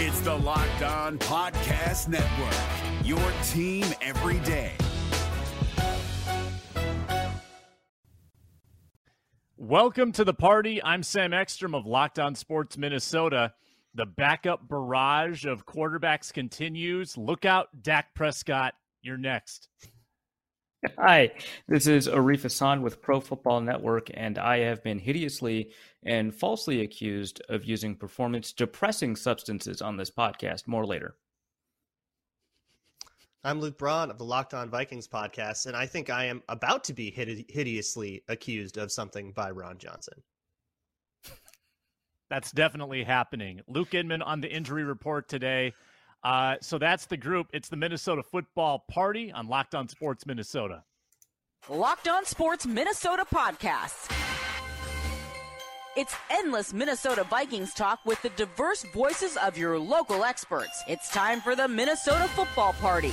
It's the Locked On Podcast Network, your team every day. Welcome to the party. I'm Sam Ekstrom of Locked On Sports Minnesota. The backup barrage of quarterbacks continues. Look out, Dak Prescott. You're next. Hi, this is Arif Hasan with Pro Football Network, and I have been hideously and falsely accused of using performance depressing substances on this podcast. More later. I'm Luke Braun of the Locked On Vikings podcast, and I think I am about to be hideously accused of something by Ron Johnson. That's definitely happening. Luke Inman on the injury report today. Uh, so that's the group. It's the Minnesota Football Party on Locked On Sports Minnesota. Locked On Sports Minnesota podcast. It's endless Minnesota Vikings talk with the diverse voices of your local experts. It's time for the Minnesota Football Party.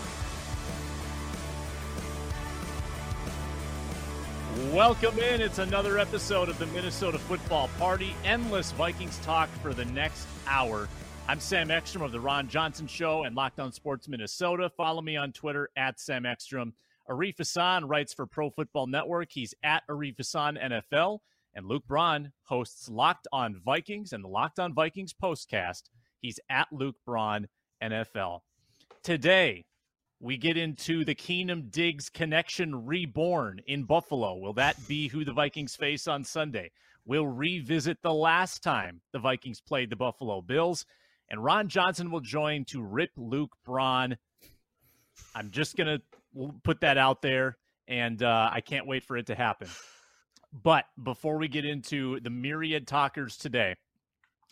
Welcome in. It's another episode of the Minnesota Football Party. Endless Vikings talk for the next hour. I'm Sam Ekstrom of the Ron Johnson Show and Locked On Sports Minnesota. Follow me on Twitter at Sam Ekstrom. Arif Hasan writes for Pro Football Network. He's at Arif Hasan NFL. And Luke Braun hosts Locked On Vikings and the Locked On Vikings postcast. He's at Luke Braun NFL. Today, we get into the Keenum Diggs connection reborn in Buffalo. Will that be who the Vikings face on Sunday? We'll revisit the last time the Vikings played the Buffalo Bills. And Ron Johnson will join to rip Luke Braun. I'm just going to put that out there, and uh, I can't wait for it to happen. But before we get into the myriad talkers today,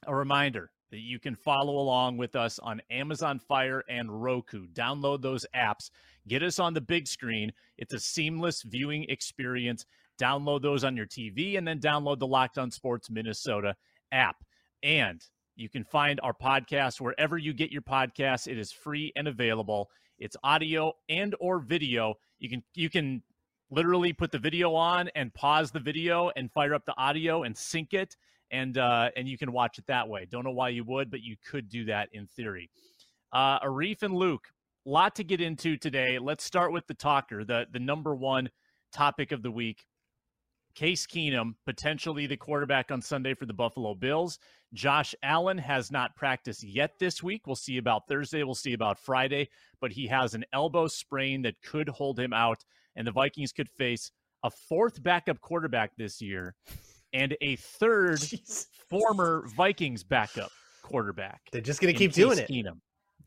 a reminder that you can follow along with us on Amazon Fire and Roku. Download those apps. Get us on the big screen. It's a seamless viewing experience. Download those on your TV and then download the Locked On Sports Minnesota app. And you can find our podcast wherever you get your podcasts. It is free and available. It's audio and or video. You can you can literally put the video on and pause the video and fire up the audio and sync it and uh, and you can watch it that way. Don't know why you would, but you could do that in theory. Uh, Arif and Luke, lot to get into today. Let's start with the talker, the the number one topic of the week. Case Keenum, potentially the quarterback on Sunday for the Buffalo Bills. Josh Allen has not practiced yet this week. We'll see about Thursday. We'll see about Friday, but he has an elbow sprain that could hold him out, and the Vikings could face a fourth backup quarterback this year and a third Jeez. former Vikings backup quarterback. They're just going to keep doing it. Keenum.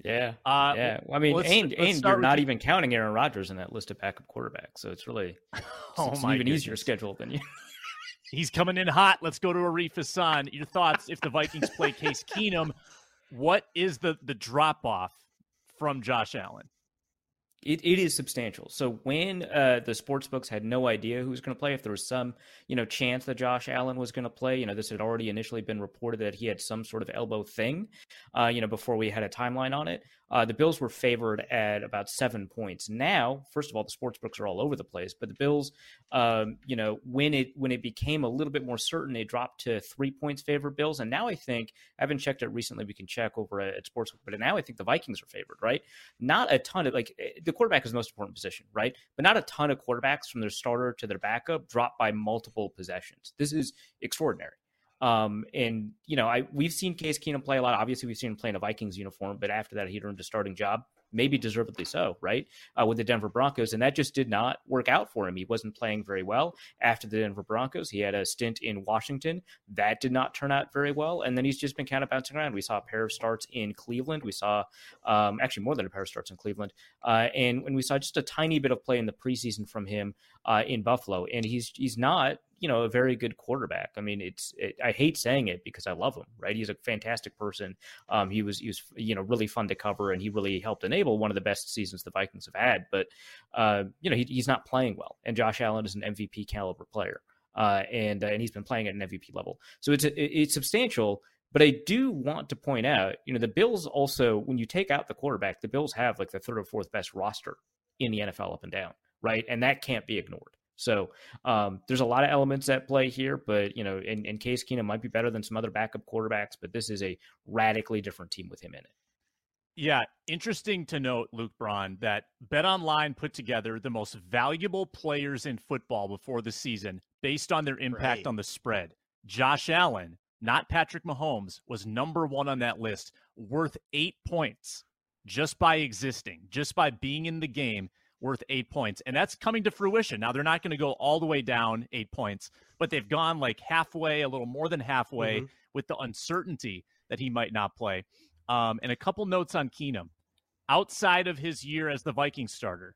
Yeah, uh, yeah. Well, I mean, let's, and, let's and you're not even counting Aaron Rodgers in that list of backup quarterbacks, so it's really oh it's an even goodness. easier schedule than you. He's coming in hot. Let's go to Arif Hasan. Your thoughts if the Vikings play Case Keenum? What is the the drop off from Josh Allen? It, it is substantial. So when uh, the sports books had no idea who was going to play, if there was some you know chance that Josh Allen was going to play, you know this had already initially been reported that he had some sort of elbow thing, uh, you know before we had a timeline on it. Uh, the Bills were favored at about seven points. Now, first of all, the sports books are all over the place, but the Bills, um, you know, when it when it became a little bit more certain, they dropped to three points favor Bills, and now I think I haven't checked it recently. We can check over at, at but now I think the Vikings are favored. Right? Not a ton of like eh, the quarterback is the most important position, right? But not a ton of quarterbacks from their starter to their backup drop by multiple possessions. This is extraordinary. Um, and you know, I we've seen Case Keenum play a lot. Obviously, we've seen him play in a Vikings uniform, but after that, he earned a starting job, maybe deservedly so, right? Uh, with the Denver Broncos, and that just did not work out for him. He wasn't playing very well after the Denver Broncos. He had a stint in Washington that did not turn out very well, and then he's just been kind of bouncing around. We saw a pair of starts in Cleveland. We saw um, actually more than a pair of starts in Cleveland, uh, and when we saw just a tiny bit of play in the preseason from him uh, in Buffalo, and he's he's not you know a very good quarterback. I mean, it's it, I hate saying it because I love him, right? He's a fantastic person. Um, he was he was you know really fun to cover, and he really helped enable one of the best seasons the Vikings have had. But uh, you know he, he's not playing well, and Josh Allen is an MVP caliber player, uh, and uh, and he's been playing at an MVP level, so it's it's substantial. But I do want to point out, you know, the Bills also, when you take out the quarterback, the Bills have like the third or fourth best roster in the NFL up and down, right? And that can't be ignored. So um, there's a lot of elements at play here, but you know, in, in Case Keenum might be better than some other backup quarterbacks, but this is a radically different team with him in it. Yeah, interesting to note, Luke Braun, that Bet Online put together the most valuable players in football before the season based on their impact Right. on the spread. Josh Allen, not Patrick Mahomes, was number one on that list, worth eight points just by existing, just by being in the game, worth eight points. And that's coming to fruition. Now, they're not going to go all the way down eight points, but they've gone like halfway, a little more than halfway Mhm. with the uncertainty that he might not play. Um, and a couple notes on Keenum. Outside of his year as the Vikings starter,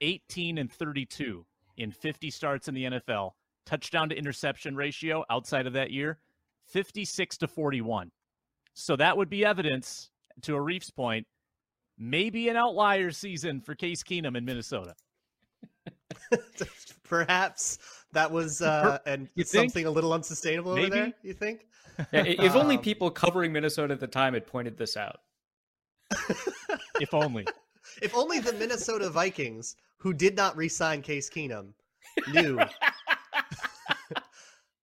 18 and 32 in 50 starts in the NFL, touchdown to interception ratio outside of that year, 56 to 41. So that would be evidence, to Arif's point, maybe an outlier season for Case Keenum in Minnesota. Perhaps that was uh, and You think? something a little unsustainable Maybe? over there. You think? Yeah, i- if only Um, people covering Minnesota at the time had pointed this out. If only. If only the Minnesota Vikings, who did not re-sign Case Keenum, knew.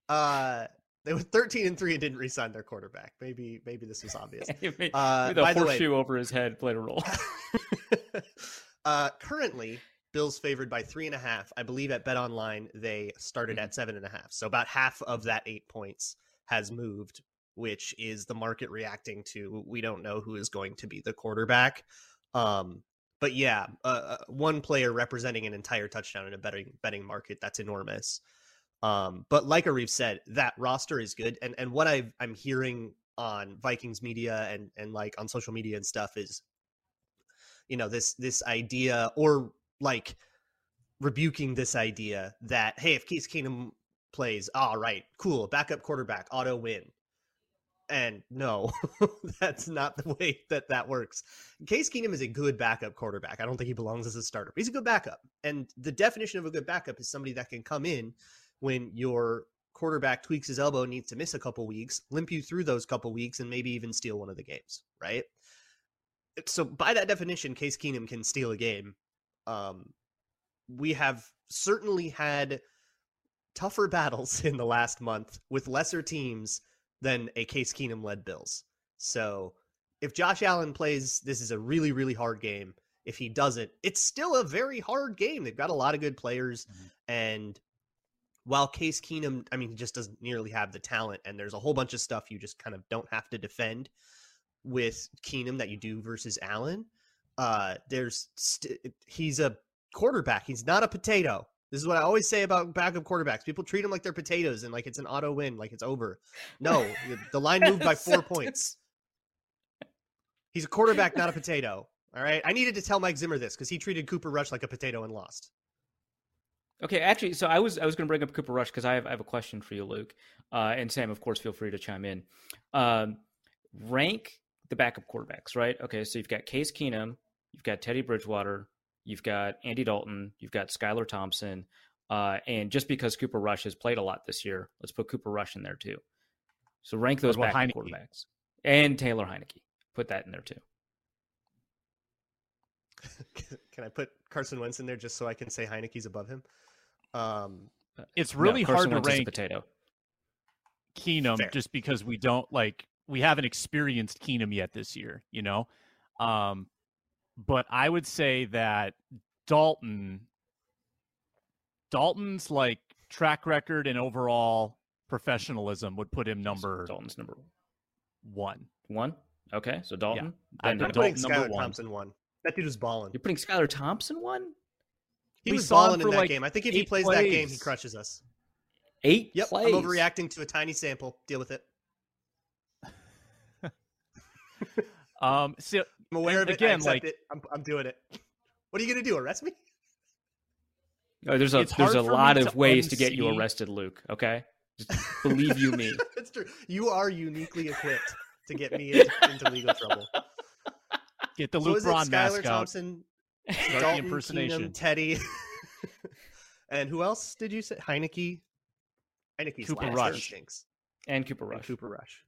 uh, they were thirteen and three and didn't re-sign their quarterback. Maybe, maybe this was obvious. Maybe Uh, the by the way- horseshoe over his head played a role. uh, currently, Bills favored by three and a half. I believe at Bet Online they started at seven and a half. So about half of that eight points has moved, which is the market reacting to we don't know who is going to be the quarterback. Um, but yeah, uh, uh, one player representing an entire touchdown in a betting betting market that's enormous. Um, but like Arif said, that roster is good, and and what I I'm hearing on Vikings media and and like on social media and stuff is, you know, this this idea or like rebuking this idea that hey, if Case Keenum plays, all right, cool, backup quarterback, auto win. And no, that's not the way that that works. Case Keenum is a good backup quarterback. I don't think he belongs as a starter, but he's a good backup. And the definition of a good backup is somebody that can come in when your quarterback tweaks his elbow, needs to miss a couple weeks, limp you through those couple weeks, and maybe even steal one of the games, right? So by that definition, Case Keenum can steal a game. Um, we have certainly had tougher battles in the last month with lesser teams than a Case Keenum led Bills. So if Josh Allen plays, this is a really, really hard game. If he doesn't, it's still a very hard game. They've got a lot of good players. And while Case Keenum, I mean, he just doesn't nearly have the talent, and there's a whole bunch of stuff you just kind of don't have to defend with Keenum that you do versus Allen. Uh, there's st- he's a quarterback. He's not a potato. This is what I always say about backup quarterbacks. People treat them like they're potatoes and like it's an auto win, like it's over. No, the line moved by four points. He's a quarterback, not a potato. All right. I needed to tell Mike Zimmer this because he treated Cooper Rush like a potato and lost. Okay, actually, so I was I was going to bring up Cooper Rush because I have I have a question for you, Luke, uh, and Sam. Of course, feel free to chime in. Um, rank the backup quarterbacks, right? Okay, so you've got Case Keenum, you've got Teddy Bridgewater, you've got Andy Dalton, you've got Skylar Thompson, uh, and just because Cooper Rush has played a lot this year, let's put Cooper Rush in there too. So rank those backup Heinicke? quarterbacks and Taylor Heinicke. Put that in there too. Can I put Carson Wentz in there just so I can say Heinicke's above him? Um, It's really Carson hard to Wentz a rank potato. Keenum Fair. just because we don't like we haven't experienced Keenum yet this year, you know. Um, but I would say that Dalton, Dalton's like track record and overall professionalism would put him number Dalton's number one. one. Okay, so Dalton. I'm I'm Dalton putting number Skylar. Thompson one. That dude was balling. You're putting Skylar Thompson one? He We was saw balling in that like, game. I think if he eight plays that game, he plays. crushes us. Eight Yep, plays. I'm overreacting to a tiny sample. Deal with it. Um, so I'm aware And of it. Again, accept like- it. I'm, I'm doing it. What are you gonna do? Arrest me? No, there's a It's there's a lot of to ways to get you arrested, Luke. Okay, just believe you me. it's true. You are uniquely equipped to get me into, into legal trouble. Get the so Luke is Braun Skylar mask out. Thompson, Start the Dalton, impersonation. Keenum, Teddy, and who else did you say? Heinicke. Heinicke's Cooper last. Rush. Stinks. And Cooper And Rush. Cooper Rush.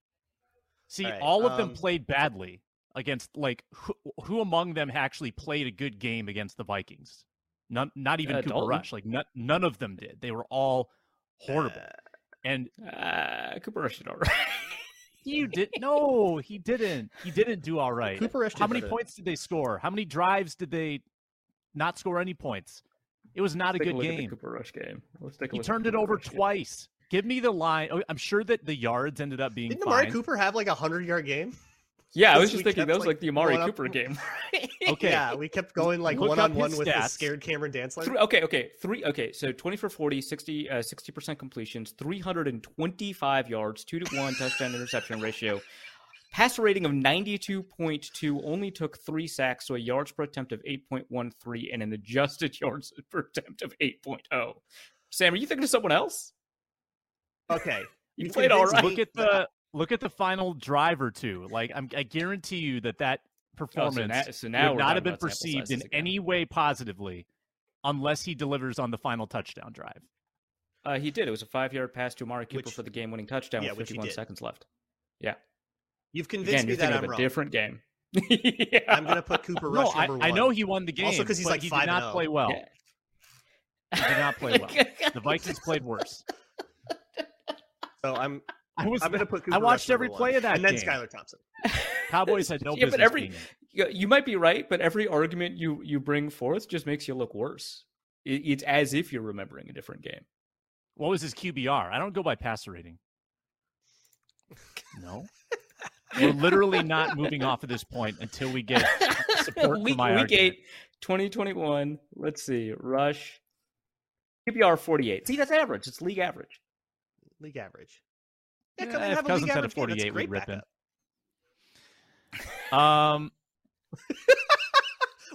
See, All right, all of them um, played badly against like who, who among them actually played a good game against the Vikings? None, not even Uh, Cooper Dalton. Rush. Like none, none of them did. They were all horrible. Uh, and Uh, Cooper Rush did all right. you did no, he didn't. He didn't do all right. Cooper Rush How many better. points did they score? How many drives did they not score any points? It was not a Let's take good look the game. Cooper Rush game. Let's take a He look turned it over Rush game. twice. Give me the line. oh, I'm sure that the yards ended up being Didn't Amari fine. Cooper have like a hundred yard game? Yeah, I was just thinking that was like, like the Amari going up- Cooper game. Okay. Yeah, we kept going like Look one on one with the scared Cameron Dantzler. Three, okay, okay, three. Okay, so twenty for 40, 60 uh, percent completions, three hundred and twenty-five yards, two to one touchdown interception ratio, passer rating of ninety-two point two. Only took three sacks, so a yards per attempt of eight point one three, and an adjusted yards per attempt of eight oh. Sam, are you thinking of someone else? Okay, You, You played all right. Look at the look at the final drive or two. Like I'm, I guarantee you that that performance now- so now would not have been perceived in again. any way positively unless he delivers on the final touchdown drive. Uh, he did. It was a five-yard pass to Amari Cooper for the game-winning touchdown yeah, with 51 seconds left. Yeah. You've convinced Again, me that I'm of a wrong. different game. yeah. I'm gonna put Cooper Rush no, I, number I one. know he won the game. Also 'cause he's, but like, he 5 did not oh. play well. Yeah. He did not play well. The Vikings played worse. So I'm I was I'm gonna put. Cooper I watched Rush every number play one. of that and then game. Skylar Thompson. Cowboys had no Yeah, business but every being you, you might be right, but every argument you you bring forth just makes you look worse. It, it's as if you're remembering a different game. What was his QBR? I don't go by passer rating. No. We're literally not moving off of this point until we get support for week, my week argument. eight, 2021. Let's see. Rush. PPR 48. See, that's average. It's league average. League average. Yeah, Yeah, come and if have a Cousins league had a average game. That's 48, we'd great rip him. backup. Um,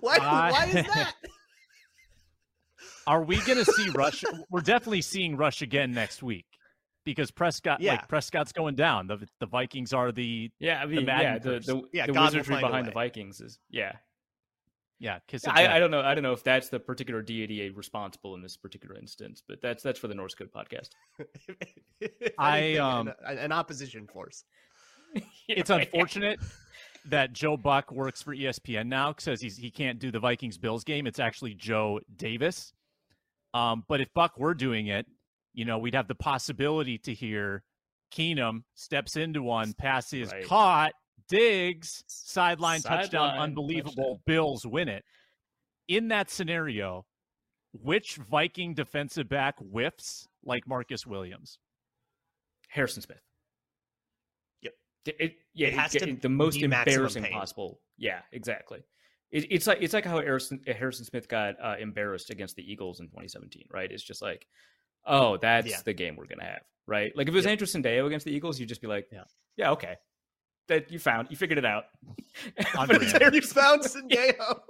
Why? I- why is that? are we going to see Rush? We're definitely seeing Rush again next week because Prescott, Yeah. like Prescott's going down. The the Vikings are the Yeah, I mean, Madden yeah, the, curse. the, Yeah, the God wizardry behind the. Vikings is, yeah. yeah. Kiss I, I don't know. I don't know if that's the particular deity responsible in this particular instance, but that's that's for the Norse Code podcast. If I, anything, um, an, an opposition force. it's right. unfortunate that Joe Buck works for ESPN now because he's he can't do the Vikings Bills game. It's actually Joe Davis. Um, but if Buck were doing it, you know, we'd have the possibility to hear Keenum steps into one, pass is Right. caught, Diggs sideline touchdown, Sideline unbelievable. touchdown. Bills win it. In that scenario, which Viking defensive back whiffs like Marcus Williams? Harrison Smith. Yep. It, it- yeah, It has it- to it- the most be embarrassing pain. possible. Yeah, exactly. It, it's like it's like how Harrison Harrison Smith got uh, embarrassed against the Eagles in 2017, right? It's just like, oh, that's Yeah. the game we're gonna have, right? Like if it was Yep. Andrew Sendejo against the Eagles, you'd just be like, Yeah. yeah, okay, that you found, you figured it out. On but it's You found Sendejo.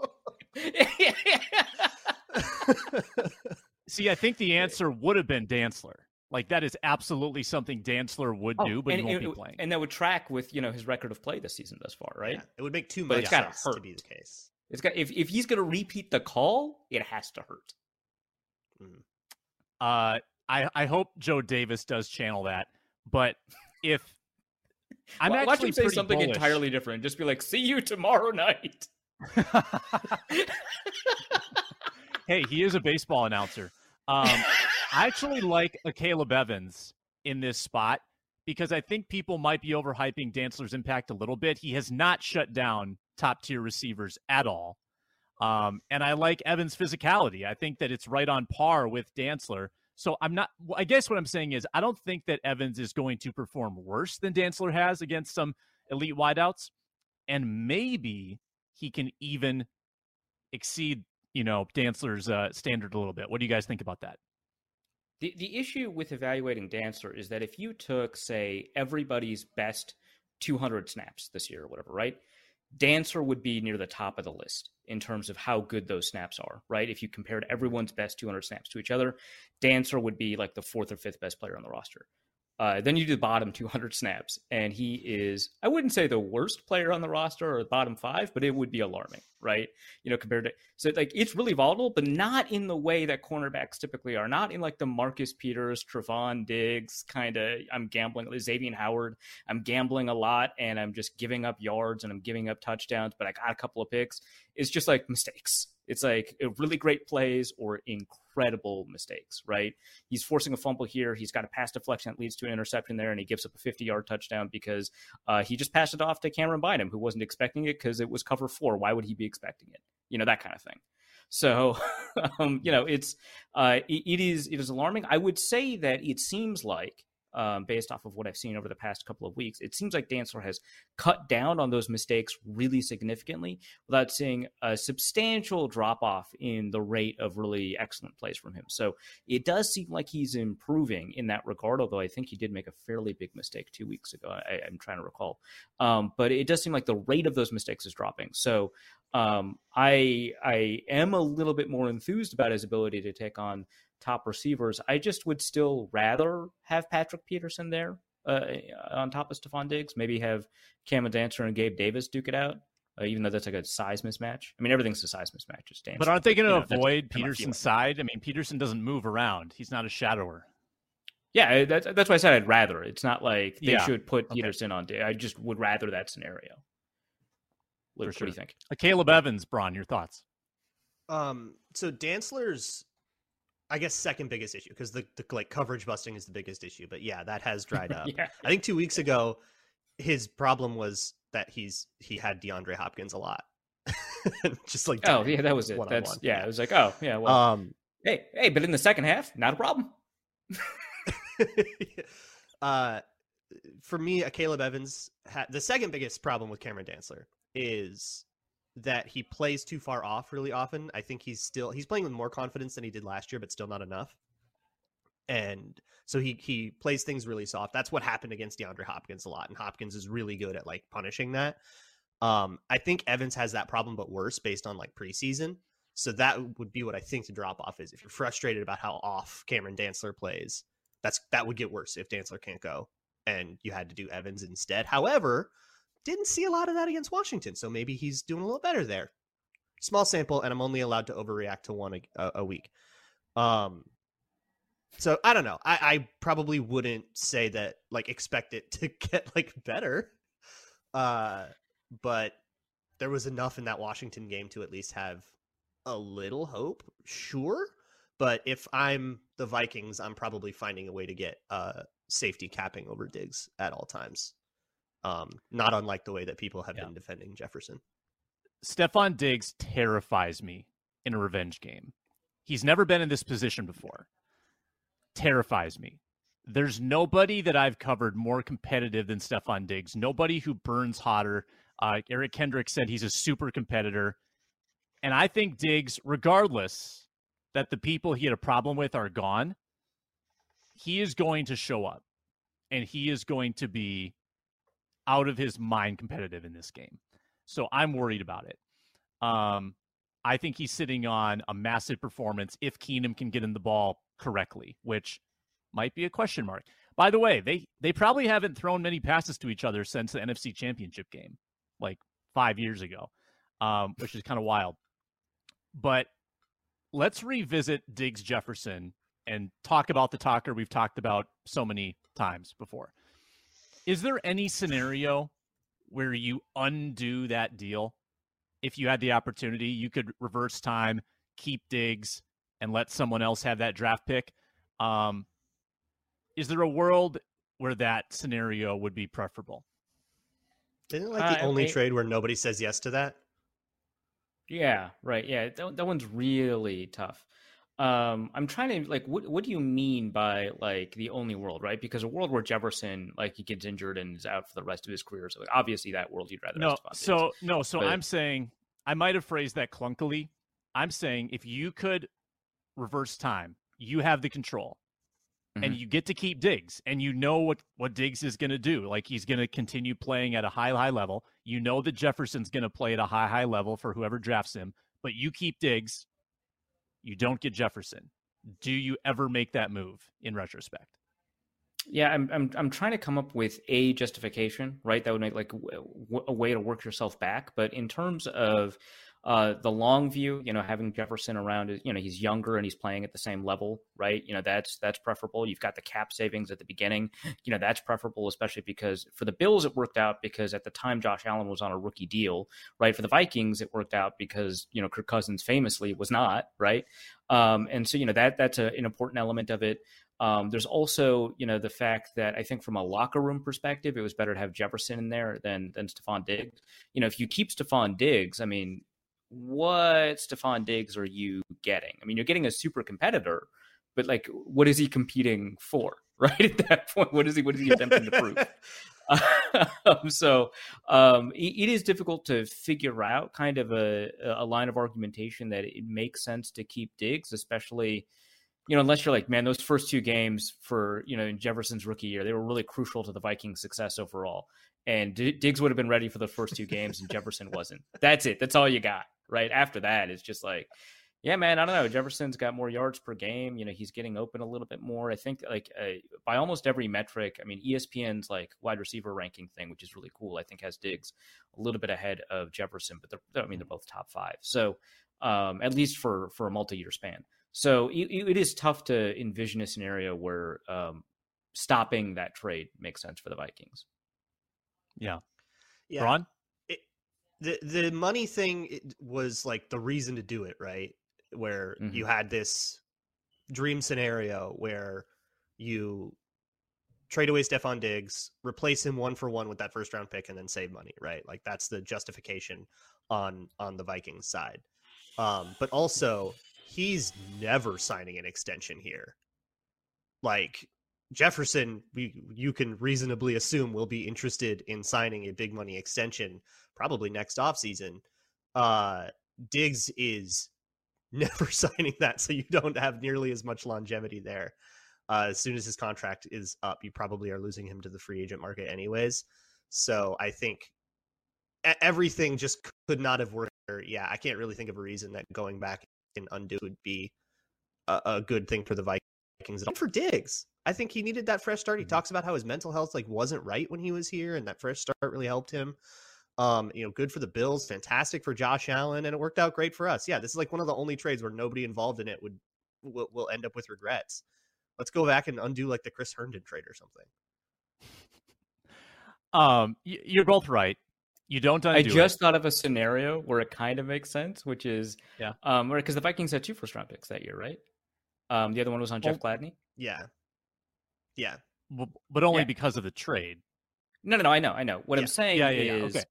See, I think the answer would have been Dantzler. Like that is absolutely something Dantzler would oh, do, but and, he won't and- be playing. and that would track with you know his record of play this season thus far, right? Yeah, it would make too much it's gotta sense to be the case. It's got if if he's gonna repeat the call, it has to hurt. Mm. Uh, I I hope Joe Davis does channel that. But if I'm Wa- actually watch him say something bullish. entirely different. Just be like, "See you tomorrow night." hey, he is a baseball announcer. Um, I actually like Akayleb Evans in this spot because I think people might be overhyping Dantzler's impact a little bit. He has not shut down top tier receivers at all. Um, and I like Evans' physicality. I think that it's right on par with Dantzler. So I'm not, I guess what I'm saying is I don't think that Evans is going to perform worse than Dantzler has against some elite wideouts. And maybe he can even exceed, you know, Dantzler's uh, standard a little bit. What do you guys think about that? The the issue with evaluating Dantzler is that if you took, say, everybody's best 200 snaps this year or whatever, right? Dantzler would be near the top of the list in terms of how good those snaps are, right? If you compared everyone's best 200 snaps to each other, Dantzler would be like the fourth or fifth best player on the roster. Uh, then you do the bottom 200 snaps, and he is, I wouldn't say the worst player on the roster or the bottom five, but it would be alarming, right? You know, compared to, so like it's really volatile, but not in the way that cornerbacks typically are, not in like the Marcus Peters, Trevon Diggs kind of, I'm gambling, Xavier Howard, I'm gambling a lot and I'm just giving up yards and I'm giving up touchdowns, but I got a couple of picks. It's just like mistakes. It's like really great plays or incredible mistakes, right? He's forcing a fumble here. He's got a pass deflection that leads to an interception there, and he gives up a 50 yard touchdown because uh, he just passed it off to Camryn Bynum, who wasn't expecting it because it was cover four. Why would he be expecting it? You know, that kind of thing. So, um, you know, it's uh, it, it is it is alarming. I would say that it seems like um, based off of what I've seen over the past couple of weeks. It seems like Dantzler has cut down on those mistakes really significantly without seeing a substantial drop off in the rate of really excellent plays from him. So it does seem like he's improving in that regard, although I think he did make a fairly big mistake two weeks ago. I, am trying to recall. Um, but it does seem like the rate of those mistakes is dropping. So um, I I am a little bit more enthused about his ability to take on top receivers. I just would still rather have Patrick Peterson there uh, on top of Stefon Diggs. Maybe have Cam Dantzler and Gabe Davis duke it out. Uh, even though that's like a size mismatch. I mean, everything's a size mismatch. Just dance. But aren't they going to avoid Peterson's side? I mean, Peterson doesn't move around. He's not a shadower. Yeah, that's that's why I said I'd rather. It's not like they yeah. should put Peterson okay. on. I just would rather that scenario. What, sure. what do you think? Uh, Caleb Evans, Braun, your thoughts? Um, so Dantzler's I guess second biggest issue because the, the like coverage busting is the biggest issue. But yeah, that has dried up. yeah. I think two weeks ago, his problem was that he's he had DeAndre Hopkins a lot. Just like oh yeah, that was it. That's yeah, it was like oh yeah, well um, hey hey, but in the second half, not a problem. uh, for me, Akayleb Evans had the second biggest problem with Cameron Dantzler is that he plays too far off really often. I think he's still he's playing with more confidence than he did last year, but still not enough. And so he he plays things really soft. That's what happened against DeAndre Hopkins a lot, and Hopkins is really good at like punishing that. Um, I think Evans has that problem, but worse based on like preseason. So that would be what I think the drop off is. If you're frustrated about how off Cameron Dantzler plays, that's that would get worse if Dantzler can't go and you had to do Evans instead. However, didn't see a lot of that against Washington, so maybe he's doing a little better there. Small sample, and I'm only allowed to overreact to one a, a week. Um, so I don't know. I, I probably wouldn't say that like expect it to get like better. Uh, but there was enough in that Washington game to at least have a little hope. Sure, but if I'm the Vikings, I'm probably finding a way to get uh safety capping over Diggs at all times. Um, not unlike the way that people have yeah. been defending Jefferson. Stefon Diggs terrifies me in a revenge game. He's never been in this position before. Terrifies me. There's nobody that I've covered more competitive than Stefon Diggs. Nobody who burns hotter. Uh, Eric Kendrick said he's a super competitor. And I think Diggs, regardless that the people he had a problem with are gone, he is going to show up and he is going to be out of his mind competitive in this game. So I'm worried about it. Um, I think he's sitting on a massive performance if Keenum can get in the ball correctly, which might be a question mark. By the way, they they probably haven't thrown many passes to each other since the NFC Championship game, like five years ago, um, which is kind of wild. But let's revisit Diggs Jefferson and talk about the talker we've talked about so many times before. Is there any scenario where you undo that deal? If you had the opportunity, you could reverse time, keep Diggs, and let someone else have that draft pick. Um, is there a world where that scenario would be preferable? Isn't it like the uh, only trade where nobody says yes to that? Yeah, right. Yeah, that, that one's really tough um i'm trying to like what what do you mean by like the only world right? Because a world where jefferson like he gets injured and is out for the rest of his career so like, obviously that world you'd rather no so no so but, i'm saying i might have phrased that clunkily. I'm saying if you could reverse time you have the control. Mm-hmm. and you get to keep diggs and you know what what diggs is going to do. Like he's going to continue playing at a high high level. You know that Jefferson's going to play at a high, high level for whoever drafts him, but you keep Diggs. You don't get Jefferson. Do you ever make that move in retrospect? Yeah, I'm I'm I'm trying to come up with a justification, right? That would make like a way to work yourself back. But in terms of uh, the long view, you know, having Jefferson around, you know, he's younger and he's playing at the same level, right? You know, that's that's preferable. You've got the cap savings at the beginning, you know, that's preferable, especially because for the Bills it worked out because at the time Josh Allen was on a rookie deal, right? For the Vikings it worked out because you know Kirk Cousins famously was not, right? Um, and so you know that that's a, an important element of it. Um, there's also, you know, the fact that I think from a locker room perspective, it was better to have Jefferson in there than than Stefon Diggs. You know, if you keep Stefon Diggs, I mean, what Stefon Diggs are you getting? I mean, you're getting a super competitor, but like, what is he competing for? Right at that point, what is he? What is he attempting to prove? um, so um, it, it is difficult to figure out kind of a, a line of argumentation that it makes sense to keep Diggs, especially you know, unless you're like, man, those first two games for, you know, in Jefferson's rookie year, they were really crucial to the Vikings' success overall. And D- Diggs would have been ready for the first two games, and Jefferson wasn't. That's it. That's all you got right after that it's just like yeah man i don't know jefferson's got more yards per game you know he's getting open a little bit more. I think like uh, by almost every metric i mean espn's like wide receiver ranking thing which is really cool i think has diggs a little bit ahead of jefferson but they're, i mean they're both top five. So um, at least for for a multi-year span. So it, it is tough to envision a scenario where um, stopping that trade makes sense for the vikings. Yeah. Yeah. Ron? The the money thing was like the reason to do it, right? Where mm-hmm. you had this dream scenario where you trade away Stefon Diggs, replace him one for one with that first round pick, and then save money, right? Like that's the justification on on the Vikings side. Um, but also he's never signing an extension here. Like Jefferson, we you can reasonably assume will be interested in signing a big money extension probably next offseason. Uh Diggs is never signing that, so you don't have nearly as much longevity there. Uh, as soon as his contract is up, you probably are losing him to the free agent market anyways. So I think everything just could not have worked. Yeah, I can't really think of a reason that going back and undo would be a, a good thing for the Vikings and for Diggs. I think he needed that fresh start. He mm-hmm. talks about how his mental health like wasn't right when he was here, and that fresh start really helped him. Um, you know, good for the Bills, fantastic for Josh Allen, and it worked out great for us. Yeah, this is like one of the only trades where nobody involved in it would will, will end up with regrets. Let's go back and undo like the Chris Herndon trade or something. Um, you're both right. You don't undo I just it. thought of a scenario where it kind of makes sense, which is yeah, um, because the Vikings had two first round picks that year, right? Um, the other one was on Jeff Gladney. Yeah, yeah, but only yeah. because of the trade. No, no, no. I know, I know. What yeah. I'm saying yeah, is, okay.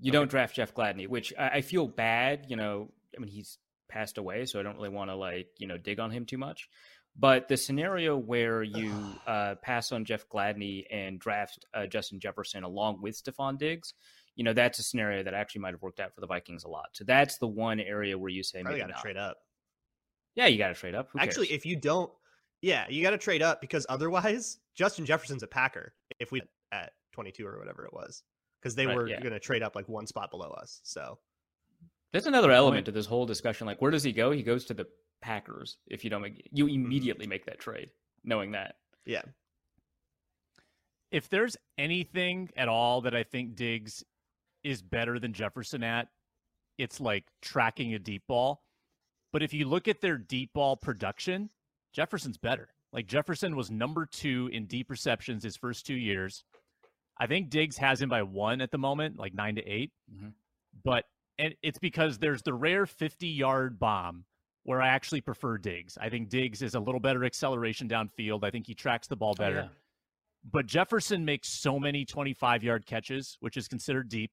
You okay. don't draft Jeff Gladney, which I, I, feel bad. You know, I mean, he's passed away, so I don't really want to like you know dig on him too much. But the scenario where you uh, pass on Jeff Gladney and draft uh, Justin Jefferson along with Stefon Diggs, you know that's a scenario that actually might have worked out for the Vikings a lot. So that's the one area where you say Probably maybe got to trade up. Yeah, you got to trade up. Who Actually, cares? if you don't, yeah, you got to trade up because otherwise, Justin Jefferson's a Packer. If we at 22 or whatever it was, because they right, were yeah. going to trade up like one spot below us. So there's another element to this whole discussion. Like, where does he go? He goes to the Packers. If you don't make, you mm-hmm. immediately make that trade, knowing that. Yeah. If there's anything at all that I think Diggs is better than Jefferson at, it's like tracking a deep ball. But if you look at their deep ball production, Jefferson's better. Like Jefferson was number two in deep receptions his first two years. I think Diggs has him by one at the moment, like nine to 8 mm-hmm. But and it's because there's the rare 50 yard bomb where I actually prefer Diggs. I think Diggs is a little better acceleration downfield. I think he tracks the ball better. Oh, yeah. But Jefferson makes so many 25 yard catches, which is considered deep,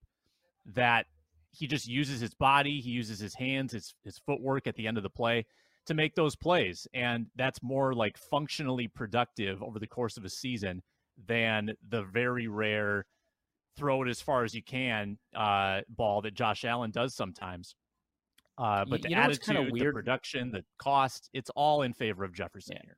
that he just uses his body, he uses his hands, his his footwork at the end of the play to make those plays. And that's more like functionally productive over the course of a season than the very rare throw it as far as you can uh, ball that Josh Allen does sometimes. Uh, but you, the know attitude, weird? the production, the cost, it's all in favor of Jefferson yeah. here.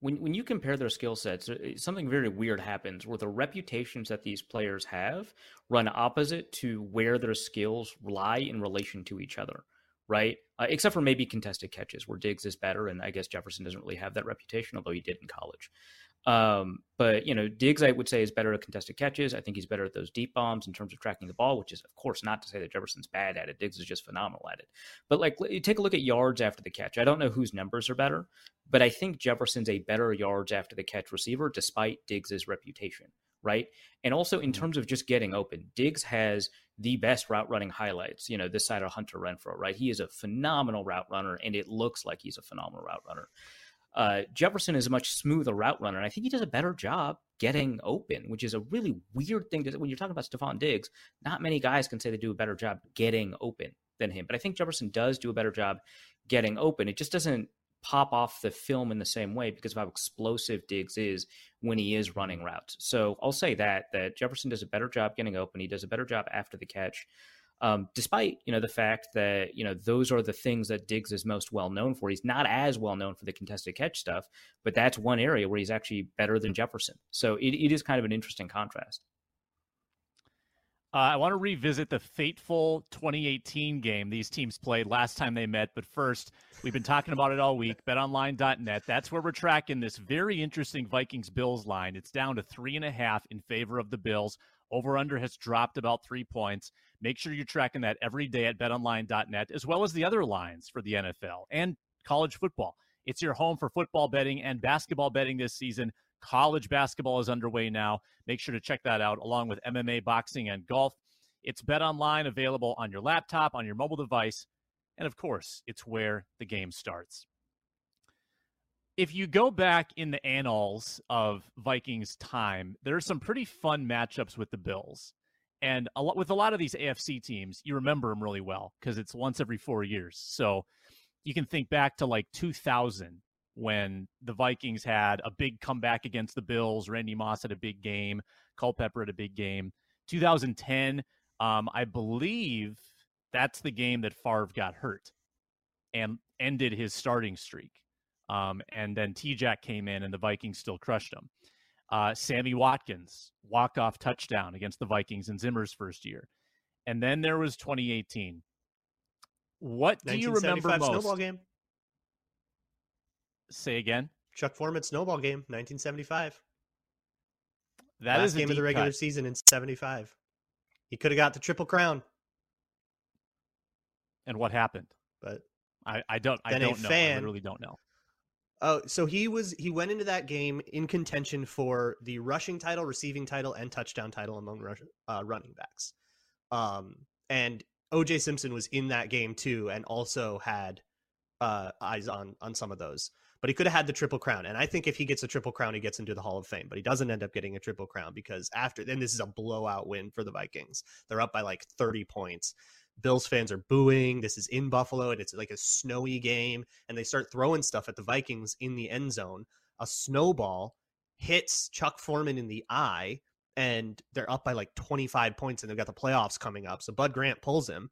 when when you compare their skill sets, uh, something very weird happens where the reputations that these players have run opposite to where their skills lie in relation to each other, right? Uh, except for maybe contested catches, where Diggs is better, and I guess Jefferson doesn't really have that reputation, although he did in college. Um, but you know, Diggs, I would say, is better at contested catches. I think he's better at those deep bombs in terms of tracking the ball, which is, of course, not to say that Jefferson's bad at it. Diggs is just phenomenal at it. But like, you take a look at yards after the catch. I don't know whose numbers are better, but I think Jefferson's a better yards after the catch receiver, despite Diggs's reputation, right? And also in mm-hmm. terms of just getting open, Diggs has the best route running highlights. You know, this side of Hunter Renfrow, right? He is a phenomenal route runner, and it looks like he's a phenomenal route runner. Uh, Jefferson is a much smoother route runner, and I think he does a better job getting open, which is a really weird thing to when you're talking about Stefon Diggs. Not many guys can say they do a better job getting open than him, but I think Jefferson does do a better job getting open. It just doesn't pop off the film in the same way because of how explosive Diggs is when he is running routes. So I'll say that that Jefferson does a better job getting open. He does a better job after the catch um, despite you know the fact that you know those are the things that Diggs is most well known for. He's not as well known for the contested catch stuff, but that's one area where he's actually better than Jefferson. So it, it is kind of an interesting contrast. Uh, I want to revisit the fateful 2018 game these teams played last time they met. But first, we've been talking about it all week. BetOnline.net. That's where we're tracking this very interesting Vikings Bills line. It's down to three and a half in favor of the Bills. Over under has dropped about three points. Make sure you're tracking that every day at betonline.net, as well as the other lines for the NFL and college football. It's your home for football betting and basketball betting this season. College basketball is underway now. Make sure to check that out along with MMA, boxing, and golf. It's BetOnline available on your laptop, on your mobile device, and of course, it's where the game starts if you go back in the annals of Vikings time, there are some pretty fun matchups with the Bills. And a lot, with a lot of these AFC teams, you remember them really well because it's once every four years. So you can think back to like 2000 when the Vikings had a big comeback against the Bills. Randy Moss had a big game. Culpepper had a big game. 2010, um, I believe that's the game that Favre got hurt and ended his starting streak. Um, and then T Jack came in and the Vikings still crushed him. Uh, Sammy Watkins, walk off touchdown against the Vikings in Zimmer's first year. And then there was 2018. What do you remember most? Snowball game. Say again. Chuck Foreman snowball game, 1975. That Last is game of the regular cut. season in 75. He could have got the triple crown. And what happened? But I, I don't I don't know. Fan, I really don't know. Oh, so he was he went into that game in contention for the rushing title, receiving title, and touchdown title among rush, uh, running backs. Um, and OJ Simpson was in that game too, and also had uh, eyes on on some of those. But he could have had the triple crown, and I think if he gets a triple crown, he gets into the Hall of Fame. But he doesn't end up getting a triple crown because after then, this is a blowout win for the Vikings. They're up by like thirty points. Bills fans are booing. This is in Buffalo and it's like a snowy game. And they start throwing stuff at the Vikings in the end zone. A snowball hits Chuck Foreman in the eye and they're up by like 25 points and they've got the playoffs coming up. So Bud Grant pulls him.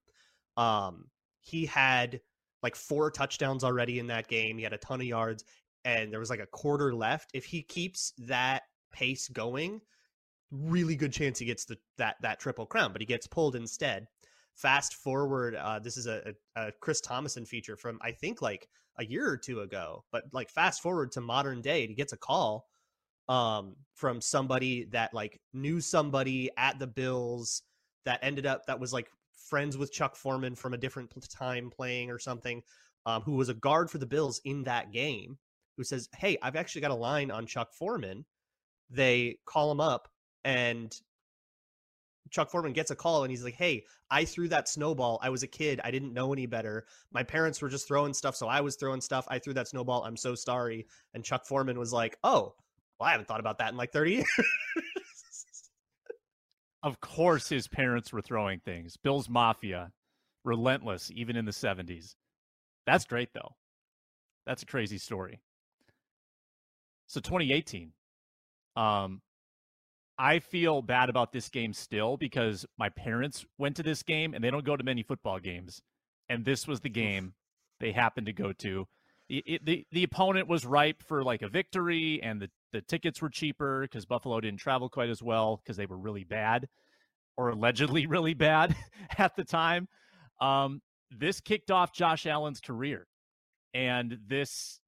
Um, he had like four touchdowns already in that game. He had a ton of yards and there was like a quarter left. If he keeps that pace going, really good chance he gets the that that triple crown, but he gets pulled instead fast forward uh, this is a, a, chris Tomasson feature from i think like a year or two ago but like fast forward to modern day he gets a call um, from somebody that like knew somebody at the bills that ended up that was like friends with chuck foreman from a different time playing or something um, who was a guard for the bills in that game who says hey i've actually got a line on chuck foreman. They call him up and Chuck Foreman gets a call and he's like, "Hey, I threw that snowball. I was a kid. I didn't know any better. My parents were just throwing stuff, so I was throwing stuff. I threw that snowball. I'm so sorry." And Chuck Foreman was like, "Oh, well, I haven't thought about that in like 30 years." of course, his parents were throwing things. Bill's Mafia, relentless, even in the 70s. That's great, though. That's a crazy story. So 2018, um, I feel bad about this game still because my parents went to this game and they don't go to many football games. And this was the game they happened to go to. the the the opponent was ripe for like a victory, and the the tickets were cheaper because Buffalo didn't travel quite as well because they were really bad or allegedly really bad at the time. Um, this kicked off Josh Allen's career, and this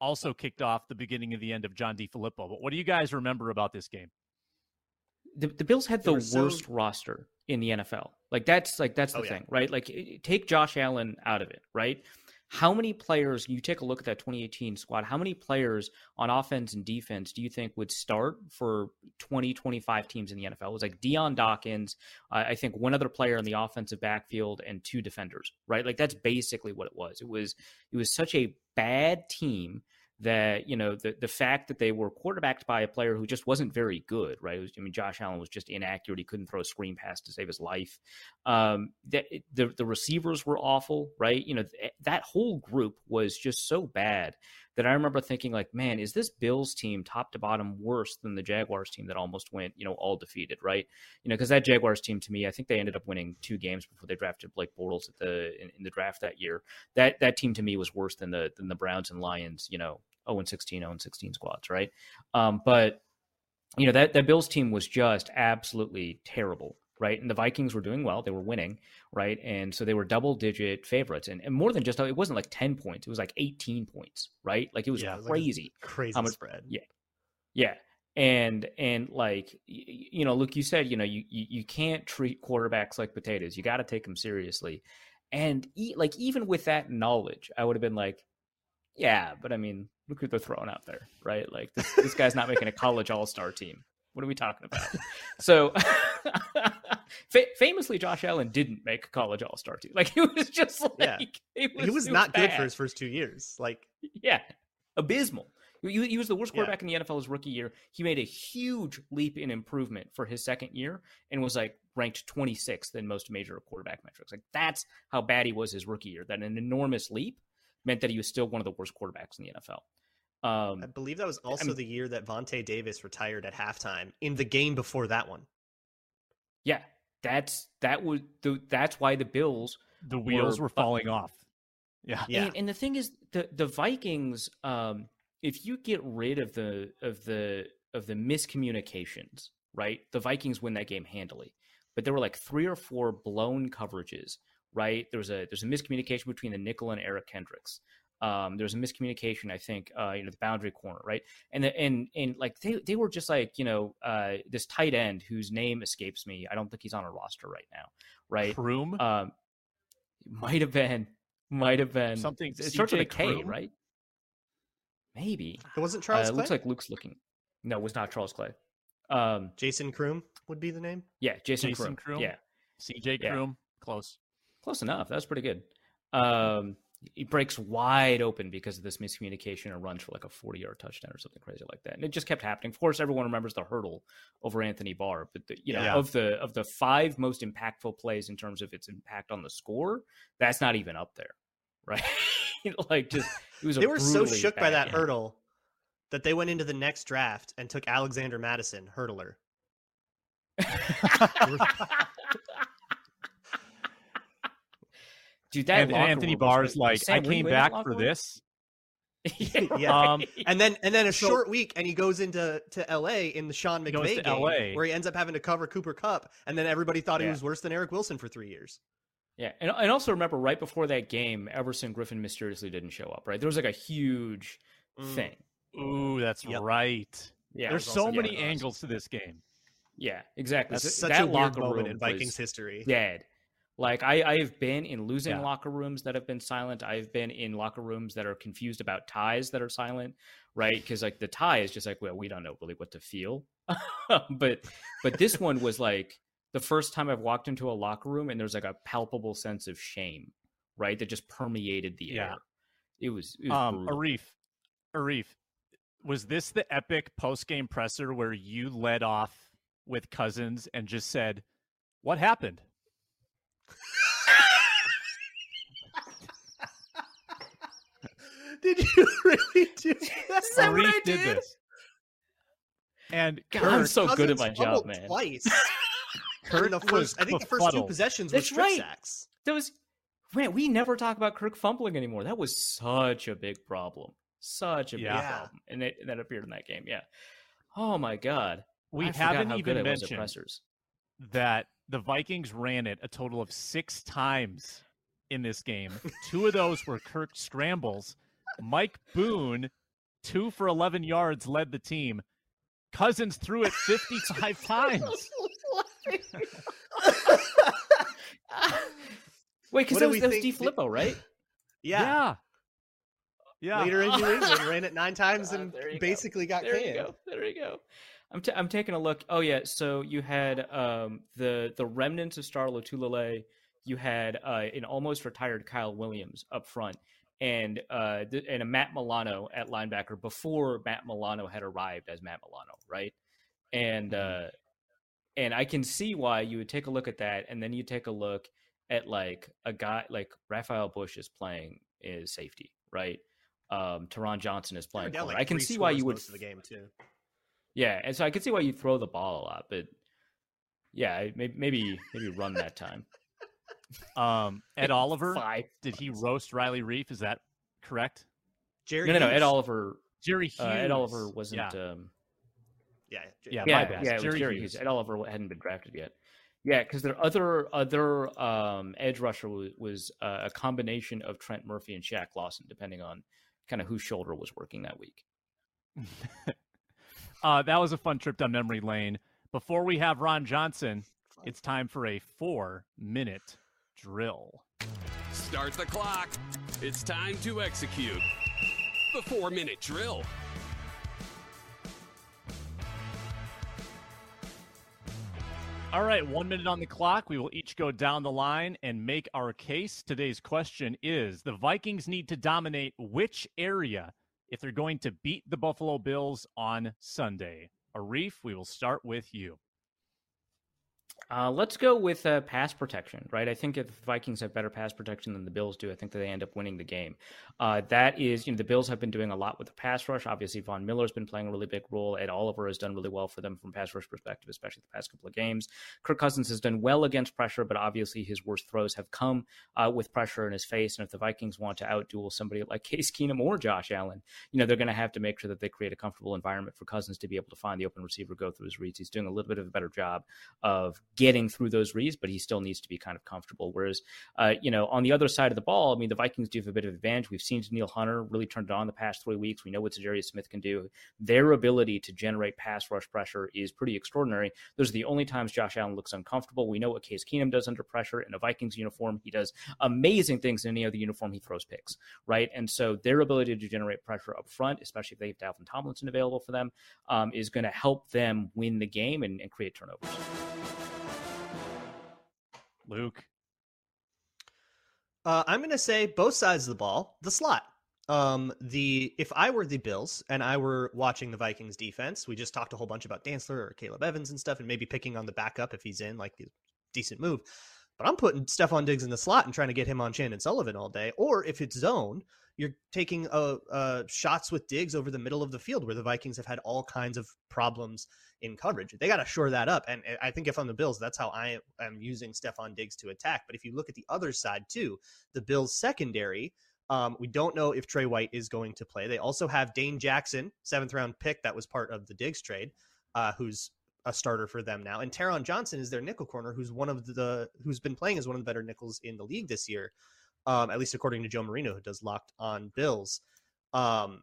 also kicked off the beginning of the end of John DeFilippo. But what do you guys remember about this game? The, the Bills had the They worst so- roster in the NFL. Like that's like that's the Oh, yeah. thing, right? Like take Josh Allen out of it, right? How many players, you take a look at that 2018 squad, how many players on offense and defense do you think would start for 20, 25 teams in the NFL? It was like Dion Dawkins, uh, I think one other player in the offensive backfield, and two defenders, right? Like that's basically what it was. It was it was such a bad team that you know the the fact that they were quarterbacked by a player who just wasn't very good, right? Was, I mean, Josh Allen was just inaccurate. He couldn't throw a screen pass to save his life. Um, that the the receivers were awful, right? You know th- that whole group was just so bad that I remember thinking, like, man, is this Bills team top to bottom worse than the Jaguars team that almost went, you know, all defeated, right? You know, because that Jaguars team to me, I think they ended up winning two games before they drafted Blake Bortles at the in, in the draft that year. That that team to me was worse than the than the Browns and Lions, you know, 0 and 16, 0 and 16 squads, right? Um, but you know that that Bills team was just absolutely terrible, right? And the Vikings were doing well; they were winning, right? And so they were double digit favorites, and, and more than just it wasn't like ten points; it was like eighteen points, right? Like it was Yeah, was like crazy. Crazy spread. yeah. Yeah. And and like you know, look you said you know you you, you can't treat quarterbacks like potatoes. You got to take them seriously. And e- like even with that knowledge, I would have been like, yeah, but I mean, look who they're throwing out there, right? Like this this guy's not making a college all star team. What are we talking about? So, fa- famously, Josh Allen didn't make a college all star team. Like he was just like Yeah. it was, he was not good for his first two years. Like Yeah, abysmal. He, he was the worst Yeah. quarterback in the NFL his rookie year. He made a huge leap in improvement for his second year and was like ranked 26th in most major quarterback metrics. Like that's how bad he was his rookie year. That an enormous leap meant that he was still one of the worst quarterbacks in the NFL. I Um, believe that was also mean- the year that Vontae Davis retired at halftime in the game before that one. yeah, that's that was the, that's why the Bills The wheels Or- were falling off. Yeah. Yeah. And, and the thing is, the the Vikings, um, if you get rid of the of the of the miscommunications, right? The Vikings win that game handily. But there were like three or four blown coverages, right? There was a there's a miscommunication between the nickel and Eric Kendricks. Um, there was a miscommunication, I think, uh, you know, the boundary corner, right? And the, and and like they they were just like you know uh, this tight end whose name escapes me. I don't think he's on a roster right now, right? Croom? Um, might have been, might have been Something- It starts with a CJ K, Croom? right? Maybe. It wasn't Uh, Charles it looks like Luke's looking. No, it was not Charles Clay. Um, Jason Croom would be the name. yeah, Jason, Jason Croom. Croom? Yeah, CJ yeah. Croom? Close. Close enough. That was pretty good. Um, he breaks wide open because of this miscommunication and runs for like a 40 yard touchdown or something crazy like that. And it just kept happening. Of course, everyone remembers the hurdle over Anthony Barr, but the, you know, Yeah. of the of the five most impactful plays in terms of its impact on the score, that's not even up there, right? like just it was. A They were so shook by that hurdle that they went into the next draft and took Alexander Mattison, hurdler. Dude, that and locker Anthony room was Barr's like, Sam, I came back for room? this. yeah, Yeah. Um, And then and then a So- short week and he goes into to LA in the Sean He goes McVay game LA. where he ends up having to cover Cooper Kupp and then everybody thought he was worse than Eric Wilson for 3 years. Yeah, and, and also remember right before that game, Everson Griffen mysteriously didn't show up. Right, there was like a huge Mm. thing. Ooh, that's Yep. right. Yeah, There's so also many pretty angles to this game. yeah, exactly. That's Th- such that a weird moment room in Vikings history. Dead. Like I, I have been in losing Yeah. locker rooms that have been silent. I've been in locker rooms that are confused about ties that are silent, right? Because like the tie is just like, well, we don't know really what to feel. but but this one was like the first time I've walked into a locker room and there's like a palpable sense of shame, right? That just permeated the Yeah. air. It was, it was Um. Arif, Arif, was this the epic post game presser where you led off with Cousins and just said, "What happened?" Did you really do that? that what Arif I did did? this, and God, I'm Kurt, so good at my job, man. Twice. Kurt In the was first, I think the first two possessions were That's strip right. sacks. That was Man, we never talk about Kirk fumbling anymore. That was such a big problem. Such a big problem. And it, that appeared in that game. Yeah. Oh my god. We I haven't even good it was at mentioned that the Vikings ran it a total of six times in this game. Two of those were Kirk scrambles. Mike Boone, two for 11 yards, led the team. Cousins threw it 55 times. Wait, because What that was, that was D the- Flippo, right? Yeah. Yeah. Yeah. Later in New England, ran it nine times and there you go. basically got there canned. you go. There you go. I'm, t- I'm taking a look. Oh yeah, so you had um, the the remnants of Star Lotulelei. You had uh, an almost retired Kyle Williams up front, and uh, and a Matt Milano at linebacker before Matt Milano had arrived as Matt Milano, right? And uh, and I can see why you would take a look at that, and then you take a look at like a guy like Rafael Bush is playing is safety, right? Um, Taron Johnson is playing. down like I can see why you would most of the game too. yeah, and so I can see why you throw the ball a lot, but yeah, maybe maybe maybe run that time. Um, Ed Oliver, Five. did he roast Riley Reiff? Is that correct? Jerry No, no, no. Ed Oliver. Jerry Hughes. Uh, Ed Oliver wasn't. Yeah. Um, Yeah, Yeah, yeah, my bad. yeah, it was Jerry Jerry Hughes. Hughes. Ed Oliver hadn't been drafted yet. Yeah, because their other other um, edge rusher was, was uh, a combination of Trent Murphy and Shaq Lawson, depending on kind of whose shoulder was working that week. Uh, that was a fun trip down memory lane. Before we have Ron Johnson, it's time for a four minute drill. Start the clock. It's time to execute. The four minute drill. All right, one minute on the clock. We will each go down the line and make our case. Today's question is The Vikings need to dominate which area if they're going to beat the Buffalo Bills on Sunday? Arif, we will start with you. Uh, let's go with uh, pass protection, right? I think if the Vikings have better pass protection than the Bills do, I think that they end up winning the game. Uh, that is, you know, the Bills have been doing a lot with the pass rush. Obviously, Von Miller's been playing a really big role. Ed Oliver has done really well for them from pass rush perspective, especially the past couple of games. Kirk Cousins has done well against pressure, but obviously his worst throws have come uh, with pressure in his face. And if the Vikings want to outduel somebody like Case Keenum or Josh Allen, you know, they're going to have to make sure that they create a comfortable environment for Cousins to be able to find the open receiver, go through his reads. He's doing a little bit of a better job of getting through those reads, but he still needs to be kind of comfortable. Whereas, uh, you know, on the other side of the ball, I mean, the Vikings do have a bit of advantage. We've seen Neil Hunter really turned it on the past three weeks. We know what Za'Darius Smith can do. Their ability to generate pass rush pressure is pretty extraordinary. Those are the only times Josh Allen looks uncomfortable. We know what Case Keenum does under pressure in a Vikings uniform. He does amazing things in any other uniform. He throws picks, right? And so their ability to generate pressure up front, especially if they have Dalvin Tomlinson available for them, um, is going to help them win the game and, and create turnovers. Luke. Uh, I'm going to say both sides of the ball, the slot. Um, the if I were the Bills and I were watching the Vikings defense, we just talked a whole bunch about Dantzler or Akayleb Evans and stuff, and maybe picking on the backup if he's in, like the decent move. But I'm putting Stefon Diggs in the slot and trying to get him on Chandon Sullivan all day. Or if it's zone, you're taking uh, uh, shots with Diggs over the middle of the field, where the Vikings have had all kinds of problems in coverage. They got to shore that up. And I think if I'm the Bills, that's how I am using Stefon Diggs to attack. But if you look at the other side too, the Bills secondary, um, we don't know if Trey White is going to play. They also have Dane Jackson, seventh round pick that was part of the Diggs trade, uh, who's a starter for them now. And Taron Johnson is their nickel corner, who's one of the who's been playing as one of the better nickels in the league this year, um, at least according to Joe Marino, who does Locked on Bills. Um,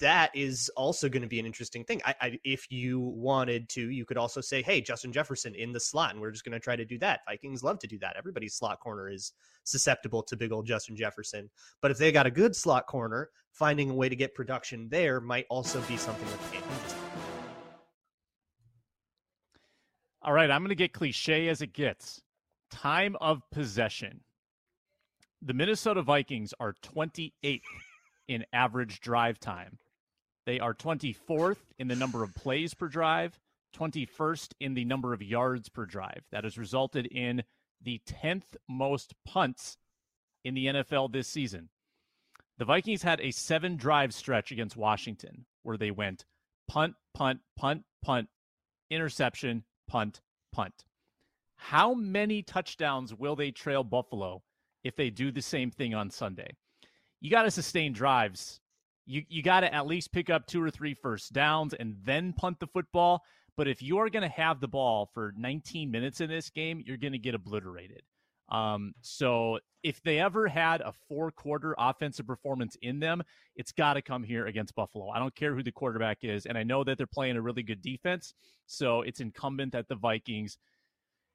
that is also going to be an interesting thing. I, I, if you wanted to, you could also say, "Hey, Justin Jefferson in the slot," and we're just going to try to do that. Vikings love to do that. Everybody's slot corner is susceptible to big old Justin Jefferson. But if they got a good slot corner, finding a way to get production there might also be something that they. All right, I'm going to get cliche as it gets. Time of possession. The Minnesota Vikings are 28th in average drive time. They are 24th in the number of plays per drive, 21st in the number of yards per drive. That has resulted in the 10th most punts in the NFL this season. The Vikings had a seven drive stretch against Washington where they went punt, punt, punt, punt, interception, punt, punt. How many touchdowns will they trail Buffalo if they do the same thing on Sunday. You got to sustain drives. You you got to at least pick up two or three first downs and then punt the football. But if you are going to have the ball for 19 minutes in this game, you're going to get obliterated. Um, so if they ever had a four quarter offensive performance in them, it's got to come here against Buffalo. I don't care who the quarterback is. And I know that they're playing a really good defense. So it's incumbent that the Vikings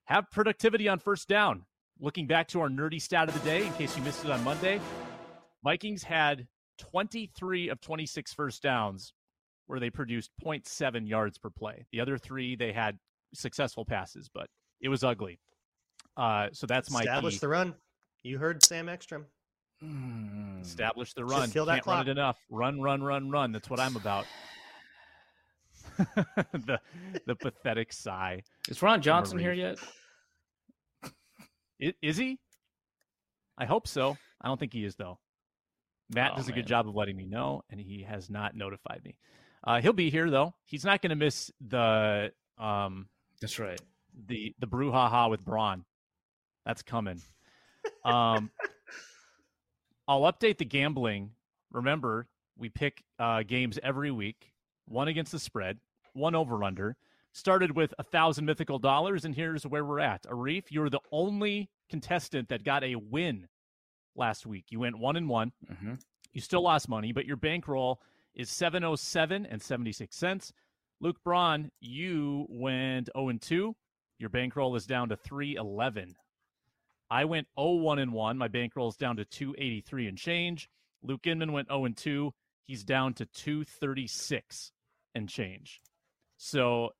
have productivity on first down. Looking back to our nerdy stat of the day, in case you missed it on Monday, Vikings had 23 of 26 first downs where they produced 0.7 yards per play. The other three, they had successful passes, but it was ugly. Uh, so that's my establish key. the run. You heard Sam Ekstrom. Hmm. Establish the run. kill that Can't run it enough. Run, run, run, run. That's what I'm about. the the pathetic sigh. Is Ron Johnson here yet? I- Is he? I hope so. I don't think he is though. Matt Oh, does a good job of letting me know, and he has not notified me. Uh, he'll be here though. He's not going to miss the um That's right. the the brouhaha with Braun. That's coming. Um, I'll update the gambling. Remember, we pick uh, games every week. One against the spread, one over under. Started with a thousand mythical dollars, and here's where we're at. Arif, you're the only contestant that got a win last week. You went one and one. hmm You still lost money, but your bankroll is 707 and 76 cents. Luke Braun, you went 0 and 2. Your bankroll is down to 311. I went 0 1 and 1. My bankroll is down to 283 and change. Luke Inman went 0 and 2. He's down to 236 and change. So,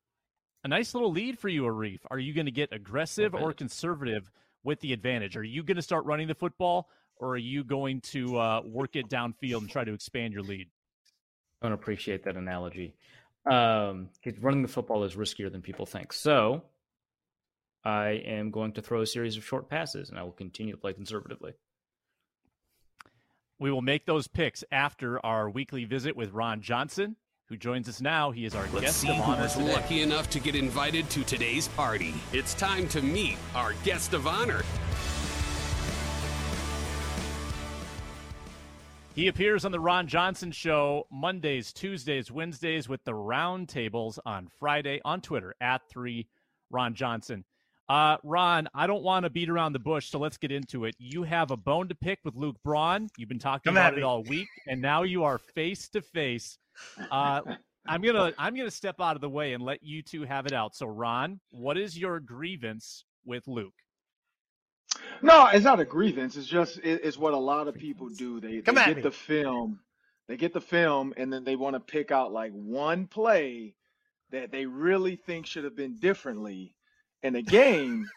a nice little lead for you, Arif. Are you going to get aggressive or conservative with the advantage? Are you going to start running the football or are you going to uh, work it downfield and try to expand your lead? I don't appreciate that analogy. Um, 'cause running the football is riskier than people think. So I am going to throw a series of short passes, and I will continue to play conservatively. We will make those picks after our weekly visit with Ron Johnson, who joins us now. He is our Let's guest see of honor who's today. lucky enough to get invited to today's party. It's time to meet our guest of honor. He appears on the Ron Johnson Show Mondays, Tuesdays, Wednesdays with the roundtables on Friday on Twitter at three Ron Johnson. Uh, Ron, I don't want to beat around the bush, so let's get into it. You have a bone to pick with Luke Braun. You've been talking Come about it all week, and now you are face to face. Uh, I'm gonna I'm gonna step out of the way and let you two have it out. So, Ron, what is your grievance with Luke? No, it's not a grievance. It's just it, it's what a lot of people do. They, Come they at get me. the film, they get the film, and then they want to pick out like one play that they really think should have been differently in the game,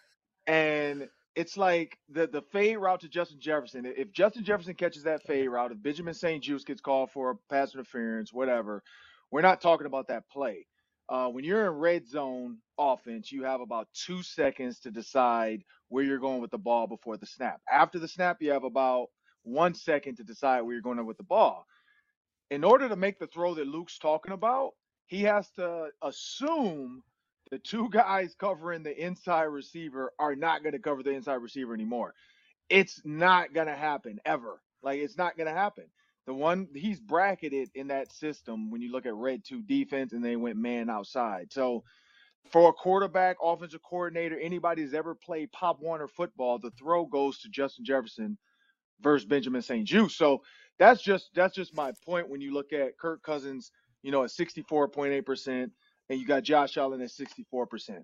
and it's like the the fade route to Justin Jefferson. If Justin Jefferson catches that fade route, if Benjamin St-Juste gets called for a pass interference, whatever, we're not talking about that play. Uh, when you're in red zone offense, you have about two seconds to decide where you're going with the ball before the snap. After the snap, you have about one second to decide where you're going with the ball. In order to make the throw that Luke's talking about, he has to assume the two guys covering the inside receiver are not going to cover the inside receiver anymore. It's not going to happen ever. Like it's not going to happen. The one he's bracketed in that system when you look at red two defense and they went man outside. So for a quarterback, offensive coordinator, anybody who's ever played Pop Warner football, the throw goes to Justin Jefferson versus Benjamin St-Juste. So that's just that's just my point when you look at Kirk Cousins, you know, at 64.8%, and you got Josh Allen at 64%.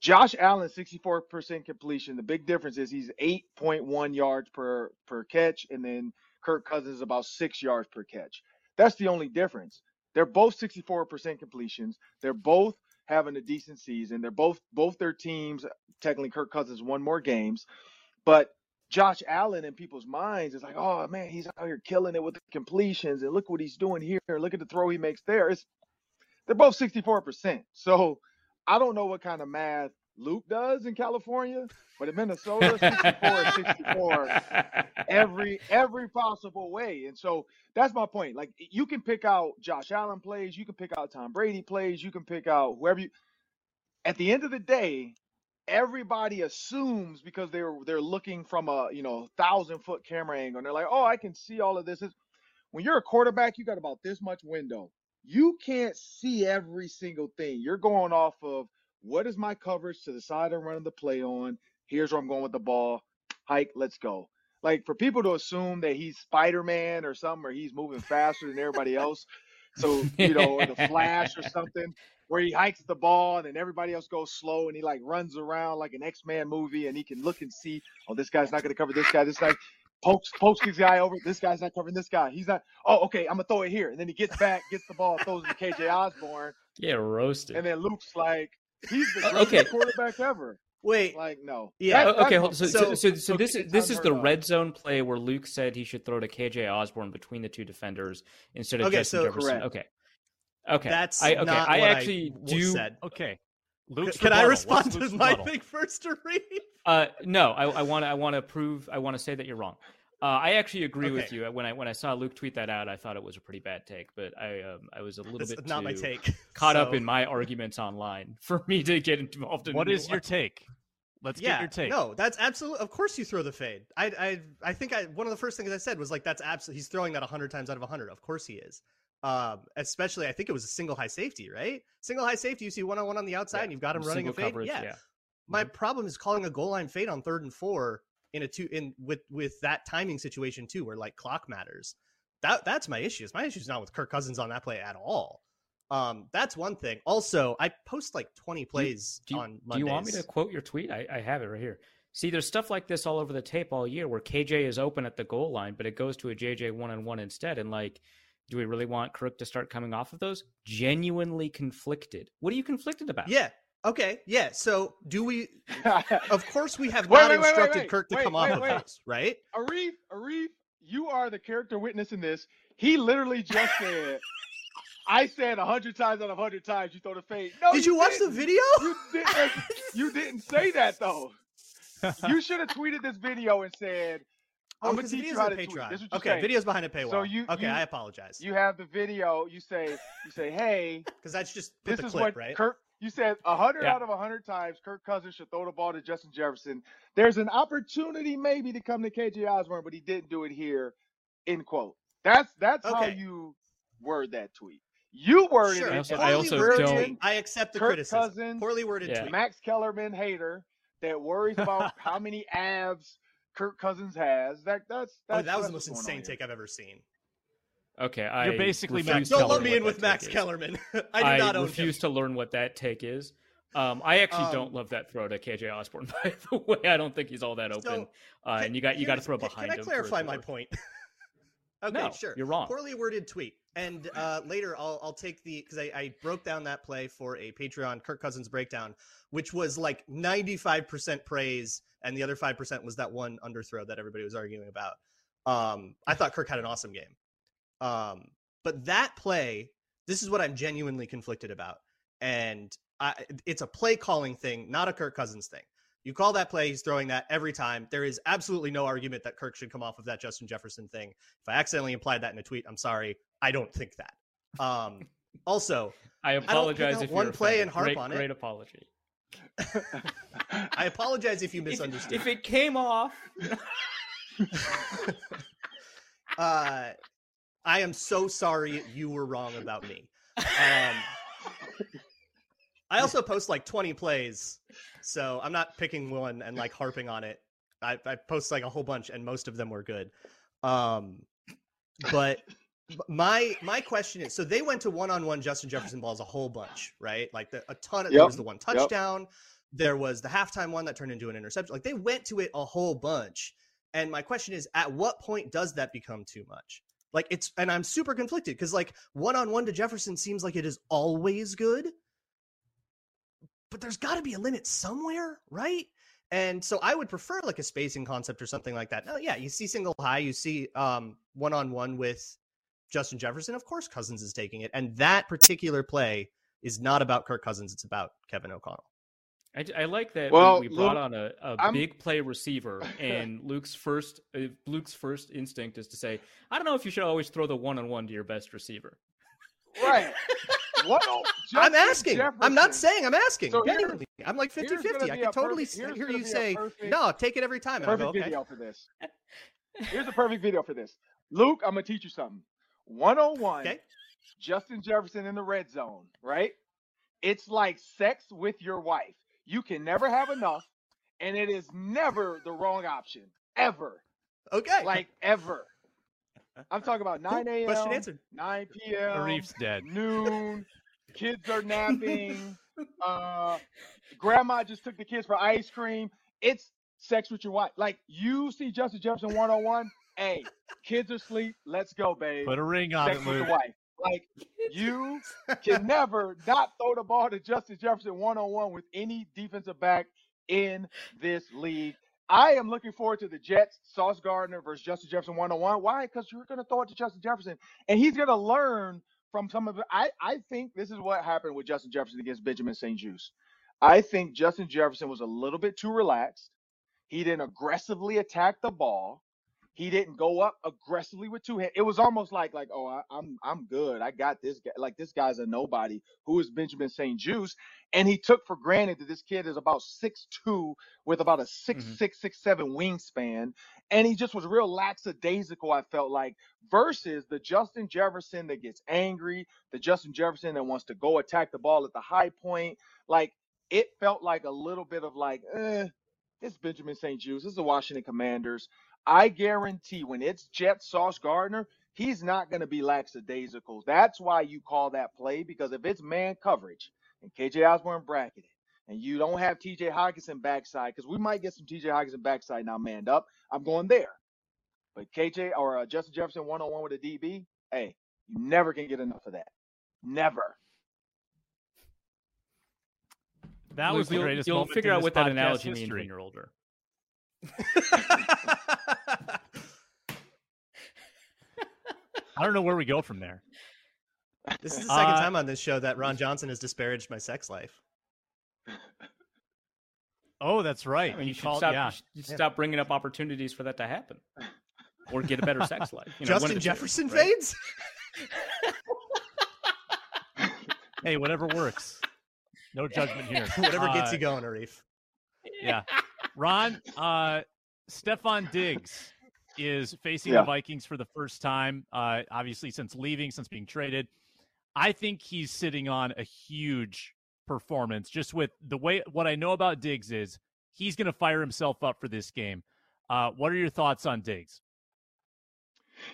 Josh Allen, 64% completion. The big difference is he's 8.1 yards per per catch, and then Kirk Cousins is about six yards per catch. That's the only difference. They're both 64% completions. They're both having a decent season. They're both both their teams. Technically, Kirk Cousins won more games, but Josh Allen in people's minds is like, oh man, he's out here killing it with the completions, and look what he's doing here. Look at the throw he makes there. It's they're both 64%. So I don't know what kind of math Luke does in California, but in Minnesota, 64 is 64 every every possible way. And so that's my point. Like you can pick out Josh Allen plays, you can pick out Tom Brady plays, you can pick out whoever you at the end of the day, everybody assumes because they're they're looking from a you know thousand foot camera angle and they're like, oh, I can see all of this. It's- When you're a quarterback, you got about this much window. You can't see every single thing. You're going off of what is my coverage to the side I'm running the play on. Here's where I'm going with the ball. Hike, let's go. Like for people to assume that he's Spider Man or something, or he's moving faster than everybody else. So, you know, or the flash or something where he hikes the ball and then everybody else goes slow and he like runs around like an X-Man movie and he can look and see, oh, this guy's not gonna cover this guy, this guy pokes pokes this guy over, this guy's not covering this guy. He's not oh okay, I'm gonna throw it here. And then he gets back, gets the ball, throws it to KJ Osborn, Yeah, roasted. and then Luke's like, he's the Uh, greatest okay. quarterback ever. Wait, Like, no. Yeah. That- okay, that- hold. So, so- so, so, so so this it's is this is the unheard of. red zone play where Luke said he should throw to KJ Osborn between the two defenders instead of Okay, Justin so- Jefferson. Correct. Okay, okay, that's I, okay. not I what actually I do. said. Okay. Luke's Can I respond What's to Luke's my rebuttal? thing first, to read? Uh, no, I want to. I want to prove. I want to say that you're wrong. Uh, I actually agree with you. When I when I saw Luke tweet that out, I thought it was a pretty bad take, but I um, I was a little That's bit not my take. caught up in my arguments online for me to get involved in. What a new is your one. take? Let's yeah, get your take. No, that's absolutely. Of course, you throw the fade. I, I, I think I one of the first things I said was like that's absolutely. He's throwing that hundred times out of hundred. Of course he is. Um, especially I think it was a single high safety, right? Single high safety. You see one on one on the outside, Yeah, and you've got him from running a single fade. coverage, yeah. yeah. Mm-hmm. My problem is calling a goal line fade on third and four in a two in with with that timing situation too, where like clock matters. That that's my issue. My issue is not with Kirk Cousins on that play at all. Um, that's one thing. Also, I post like twenty plays Do you, on do Mondays. you want me to quote your tweet? I, I have it right here. See, there's stuff like this all over the tape all year where KJ is open at the goal line, but it goes to a JJ one on one instead. And like, do we really want Kirk to start coming off of those? Genuinely conflicted. What are you conflicted about? Yeah. Okay. Yeah. So do we? Of course, we have Wait, not wait, instructed wait. Kirk to come off of those, right? Arif, Arif, you are the character witness in this. He literally just said, I said a hundred times out of hundred times you throw the fade. No, Did you watch the didn't. video? You didn't. you didn't say that though. You should have tweeted this video and said, Oh, "I'm gonna teach you how on to tweet." Patreon. Is Okay, videos behind a paywall. So you- okay, you- I apologize. You have the video. You say, you say, "Hey, Because that's just this the is clip, what right? Kirk." You said a hundred Yeah. out of a hundred times Kirk Cousins should throw the ball to Justin Jefferson. There's an opportunity maybe to come to KJ Osborn, but he didn't do it here. End quote. That's that's how you word that tweet. You worded Sure. it. I also- as I a also worded don't- I accept the Kirk criticism. Cousins, Poorly worded Yeah. tweet. Max Kellerman hater that worries about how many abs Kirk Cousins has. That that's, Oh, that was the most insane take I've ever seen. Okay, I You're basically refuse Max to Don't let me in with Max. Kellerman. I do not own refuse him. to learn what that take is. Um, I actually Um, don't love that throw to KJ Osborn. By the way, I don't think he's all that open. So, uh, Can- and you got you got to throw can- behind Can I him. for clarify to my point? okay, No, sure. you're wrong. Poorly worded tweet. And uh, later, I'll I'll take the because I, I broke down that play for a Patreon Kirk Cousins breakdown, which was like 95% praise, and the other five percent was that one underthrow that everybody was arguing about. Um, I thought Kirk had an awesome game. Um, but that play, this is what I'm genuinely conflicted about, and I, it's a play calling thing, not a Kirk Cousins thing. You call that play, he's throwing that every time. There is absolutely no argument that Kirk should come off of that Justin Jefferson thing. If I accidentally implied that in a tweet, I'm sorry. I don't think that. Um, also, I apologize out if one play offended. and harp great, on it. Great apology. I apologize if you If, misunderstood. if it came off, uh, I am so sorry you were wrong about me. Um, I also post like 20 plays, so I'm not picking one and like harping on it. I, I post like a whole bunch, and most of them were good. Um, but my my question is, so they went to one-on-one Justin Jefferson balls a whole bunch, right? Like the, a ton. Of, There was the one yep. touchdown. There was the halftime one that turned into an interception. Like they went to it a whole bunch. And my question is, at what point does that become too much? Like it's, and I'm super conflicted because like one on one to Jefferson seems like it is always good, but there's got to be a limit somewhere, right? And so I would prefer like a spacing concept or something like that. No, yeah, you see single high, you see um one on one with Justin Jefferson. Of course, Cousins is taking it, and that particular play is not about Kirk Cousins; it's about Kevin O'Connell. I, j- I like that Well, we, we brought Luke, on a, a I'm- big play receiver, and Luke's first uh, Luke's first instinct is to say, "I don't know if you should always throw the one on one to your best receiver." Right. What? oh, I'm Justin asking. I'm not saying. I'm asking. So here's- Genuinely. I'm like 50-50. I can totally perfect- hear you say, perfect- no, take it every time. I perfect go, okay. video for this. Here's a perfect video for this. Luke, I'm gonna teach you something. 101. Okay. Justin Jefferson in the red zone, right? It's like sex with your wife. You can never have enough, and it is never the wrong option. Ever. Okay. Like ever. I'm talking about 9 a.m. Question answered. 9 p.m. Arif's dead. noon. Kids are napping. uh, grandma just took the kids for ice cream. It's sex with your wife. Like you see Justin Jefferson 101. Hey, kids are asleep. Let's go, babe. Put a ring on sex it, with Luke. the wife. Like you can never not throw the ball to Justin Jefferson one on one with any defensive back in this league. I am looking forward to the Jets, Sauce Gardner versus Justin Jefferson one on one. Why? Because you're going to throw it to Justin Jefferson, and he's going to learn from some of it. I, I think this is what happened with Justin Jefferson against Benjamin St-Juste. I think Justin Jefferson was a little bit too relaxed. He didn't aggressively attack the ball. He didn't go up aggressively with two hands. It was almost like like oh I, I'm I'm good. I got this guy. Like this guy's a nobody. Who is Benjamin St-Juste? And he took for granted that this kid is about six two with about a six Mhm. six six seven wingspan, and he just was real lackadaisical. I felt like versus the Justin Jefferson that gets angry, the Justin Jefferson that wants to go attack the ball at the high point. Like it felt like a little bit of like, eh, it's Benjamin St-Juste. This is the Washington Commanders. I guarantee when it's Jet Sauce Gardner, he's not going to be lackadaisical. That's why you call that play because if it's man coverage and KJ Osborn bracketed and you don't have TJ Hockenson backside, because we might get some TJ Hockenson backside now manned up, I'm going there. But KJ or uh, Justin Jefferson one on one with a DB, hey, you never can get enough of that. Never. That Luke, was the you'll, greatest You'll figure in out this what that analogy means when you're older. I don't know where we go from there. This is the second Uh, time on this show that Ron Johnson has disparaged my sex life. Oh, that's right. I mean, you He should called- stop. yeah. you should stop bringing up opportunities for that to happen, or get a better sex life. You know, one Justin the two, Jefferson right? fades? Hey, whatever works. No judgment here. Whatever gets Uh, you going, Arif. Yeah. Ron, uh, Stefon Diggs is facing Yeah. the Vikings for the first time, uh, obviously, since leaving, since being traded. I think he's sitting on a huge performance just with the way what I know about Diggs is he's going to fire himself up for this game. Uh, what are your thoughts on Diggs?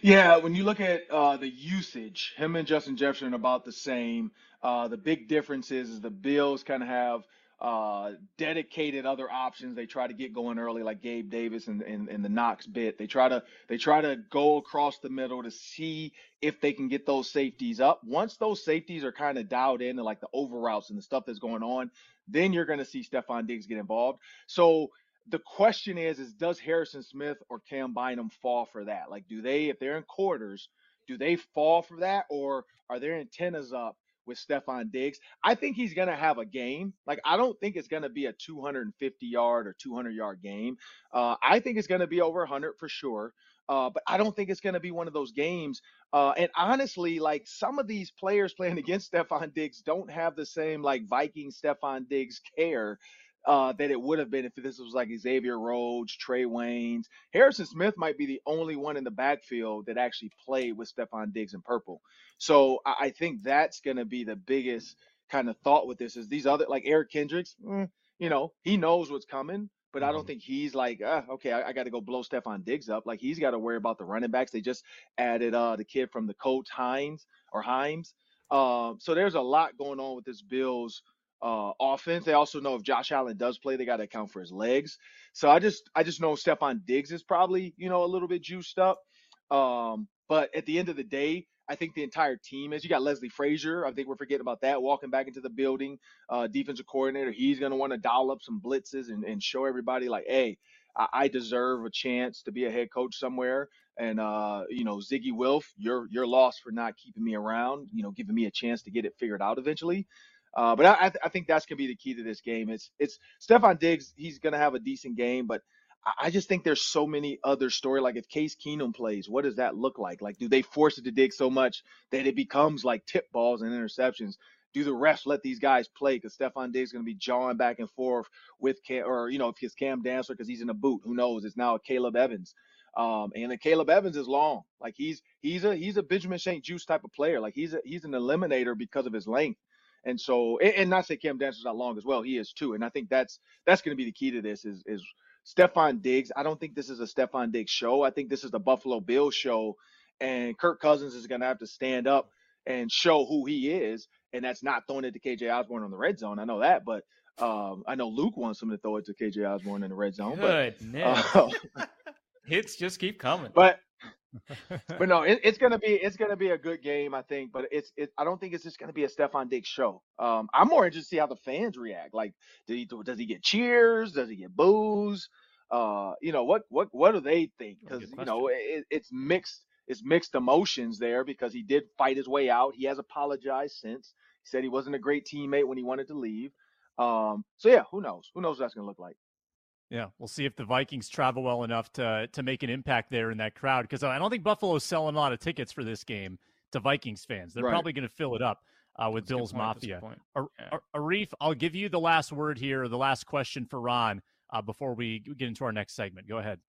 Yeah, when you look at uh, the usage, him and Justin Jefferson are about the same. Uh, the big difference is, is the Bills kind of have uh, dedicated other options. They try to get going early, like Gabe Davis and, and, and the Knox bit. They try to they try to go across the middle to see if they can get those safeties up. Once those safeties are kind of dialed in, and like the over routes and the stuff that's going on, then you're going to see Stefon Diggs get involved. So the question is, is does Harrison Smith or Cam Bynum fall for that? Like, do they, if they're in quarters, do they fall for that, or are their antennas up with Stefon Diggs? I think he's gonna have a game. Like, I don't think it's gonna be a 250 yard or 200 yard game. Uh, I think it's gonna be over 100 for sure. Uh, but I don't think it's going to be one of those games. Uh, and honestly, like some of these players playing against Stefon Diggs don't have the same like Viking Stefon Diggs care uh, that it would have been if this was like Xavier Rhodes, Trae Waynes. Harrison Smith might be the only one in the backfield that actually played with Stefon Diggs in purple. So I, I think that's going to be the biggest kind of thought with this is these other like Eric Kendricks, mm, you know, he knows what's coming. But I don't think he's like, ah, okay, I, I got to go blow Stefon Diggs up. Like he's got to worry about the running backs. They just added uh the kid from the Colts, Hines or Himes. Um, so there's a lot going on with this Bills uh, offense. They also know if Josh Allen does play, they got to account for his legs. So I just I just know Stefon Diggs is probably you know a little bit juiced up. Um, but at the end of the day, I think the entire team is. You got Leslie Frazier. I think we're forgetting about that. Walking back into the building, uh, defensive coordinator. He's going to want to dial up some blitzes and, and show everybody like, hey, I, I deserve a chance to be a head coach somewhere. And uh, you know, Zygi Wilf, you're you're lost for not keeping me around. You know, giving me a chance to get it figured out eventually. Uh, but I, I, th- I think that's gonna be the key to this game. It's it's Stefon Diggs. He's gonna have a decent game, but I, just think there's so many other story. Like if Case Keenum plays, what does that look like? Like, do they force it to dig so much that it becomes like tip balls and interceptions? do the refs let these guys play? Because Stefon Diggs is going to be jawing back and forth with Cam, or you know, if it's Cam Dantzler because he's in a boot, who knows? It's now Akayleb Evans. Um, and the Akayleb Evans is long. Like he's he's a he's a Benjamin St-Juste type of player. Like he's a he's an eliminator because of his length. And so, and, and not say Cam Dantzler's not long as well. He is too. And I think that's that's going to be the key to this is is Stefon Diggs. I don't think this is a Stefon Diggs show. I think this is the Buffalo Bills show, and Kirk Cousins is going to have to stand up and show who he is. And that's not throwing it to KJ Osborn on the red zone. I know that, but um, I know Luke wants him to throw it to KJ Osborn in the red zone. Goodness. But, uh, Hits just keep coming. but but no, it, it's gonna be it's gonna be a good game, I think. But it's it, I don't think it's just gonna be a Stefon Diggs show. Um, I'm more interested to see how the fans react. Like, did he does he get cheers? Does he get boos? Uh, you know what what what do they think? Because you know it, it's mixed it's mixed emotions there because he did fight his way out. He has apologized since. He said he wasn't a great teammate when he wanted to leave. Um, so yeah, who knows? Who knows what that's gonna look like? Yeah, we'll see if the Vikings travel well enough to to make an impact there in that crowd because I don't think Buffalo's selling a lot of tickets for this game to Vikings fans. They're Right. probably going to fill it up uh, with That's Bills point, that's a good Mafia. point. Ar- Yeah. Ar- Arif, I'll give you the last word here, the last question for Ron uh, before we get into our next segment. Go ahead.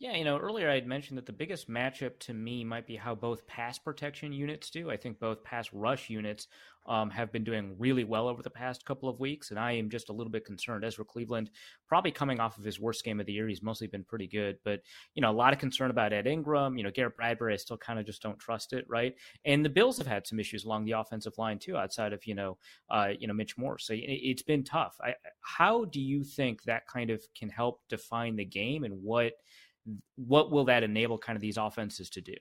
Yeah, you know, earlier I had mentioned that the biggest matchup to me might be how both pass protection units do. I think both pass rush units um, have been doing really well over the past couple of weeks, and I am just a little bit concerned. Ezra Cleveland, probably coming off of his worst game of the year, he's mostly been pretty good, but you know, a lot of concern about Ed Ingram. You know, Garrett Bradbury, I still kind of just don't trust it, right? And the Bills have had some issues along the offensive line too, outside of you know, uh, you know, Mitch Morse. So it, it's been tough. I, how do you think that kind of can help define the game, and what? What will that enable kind of these offenses to do?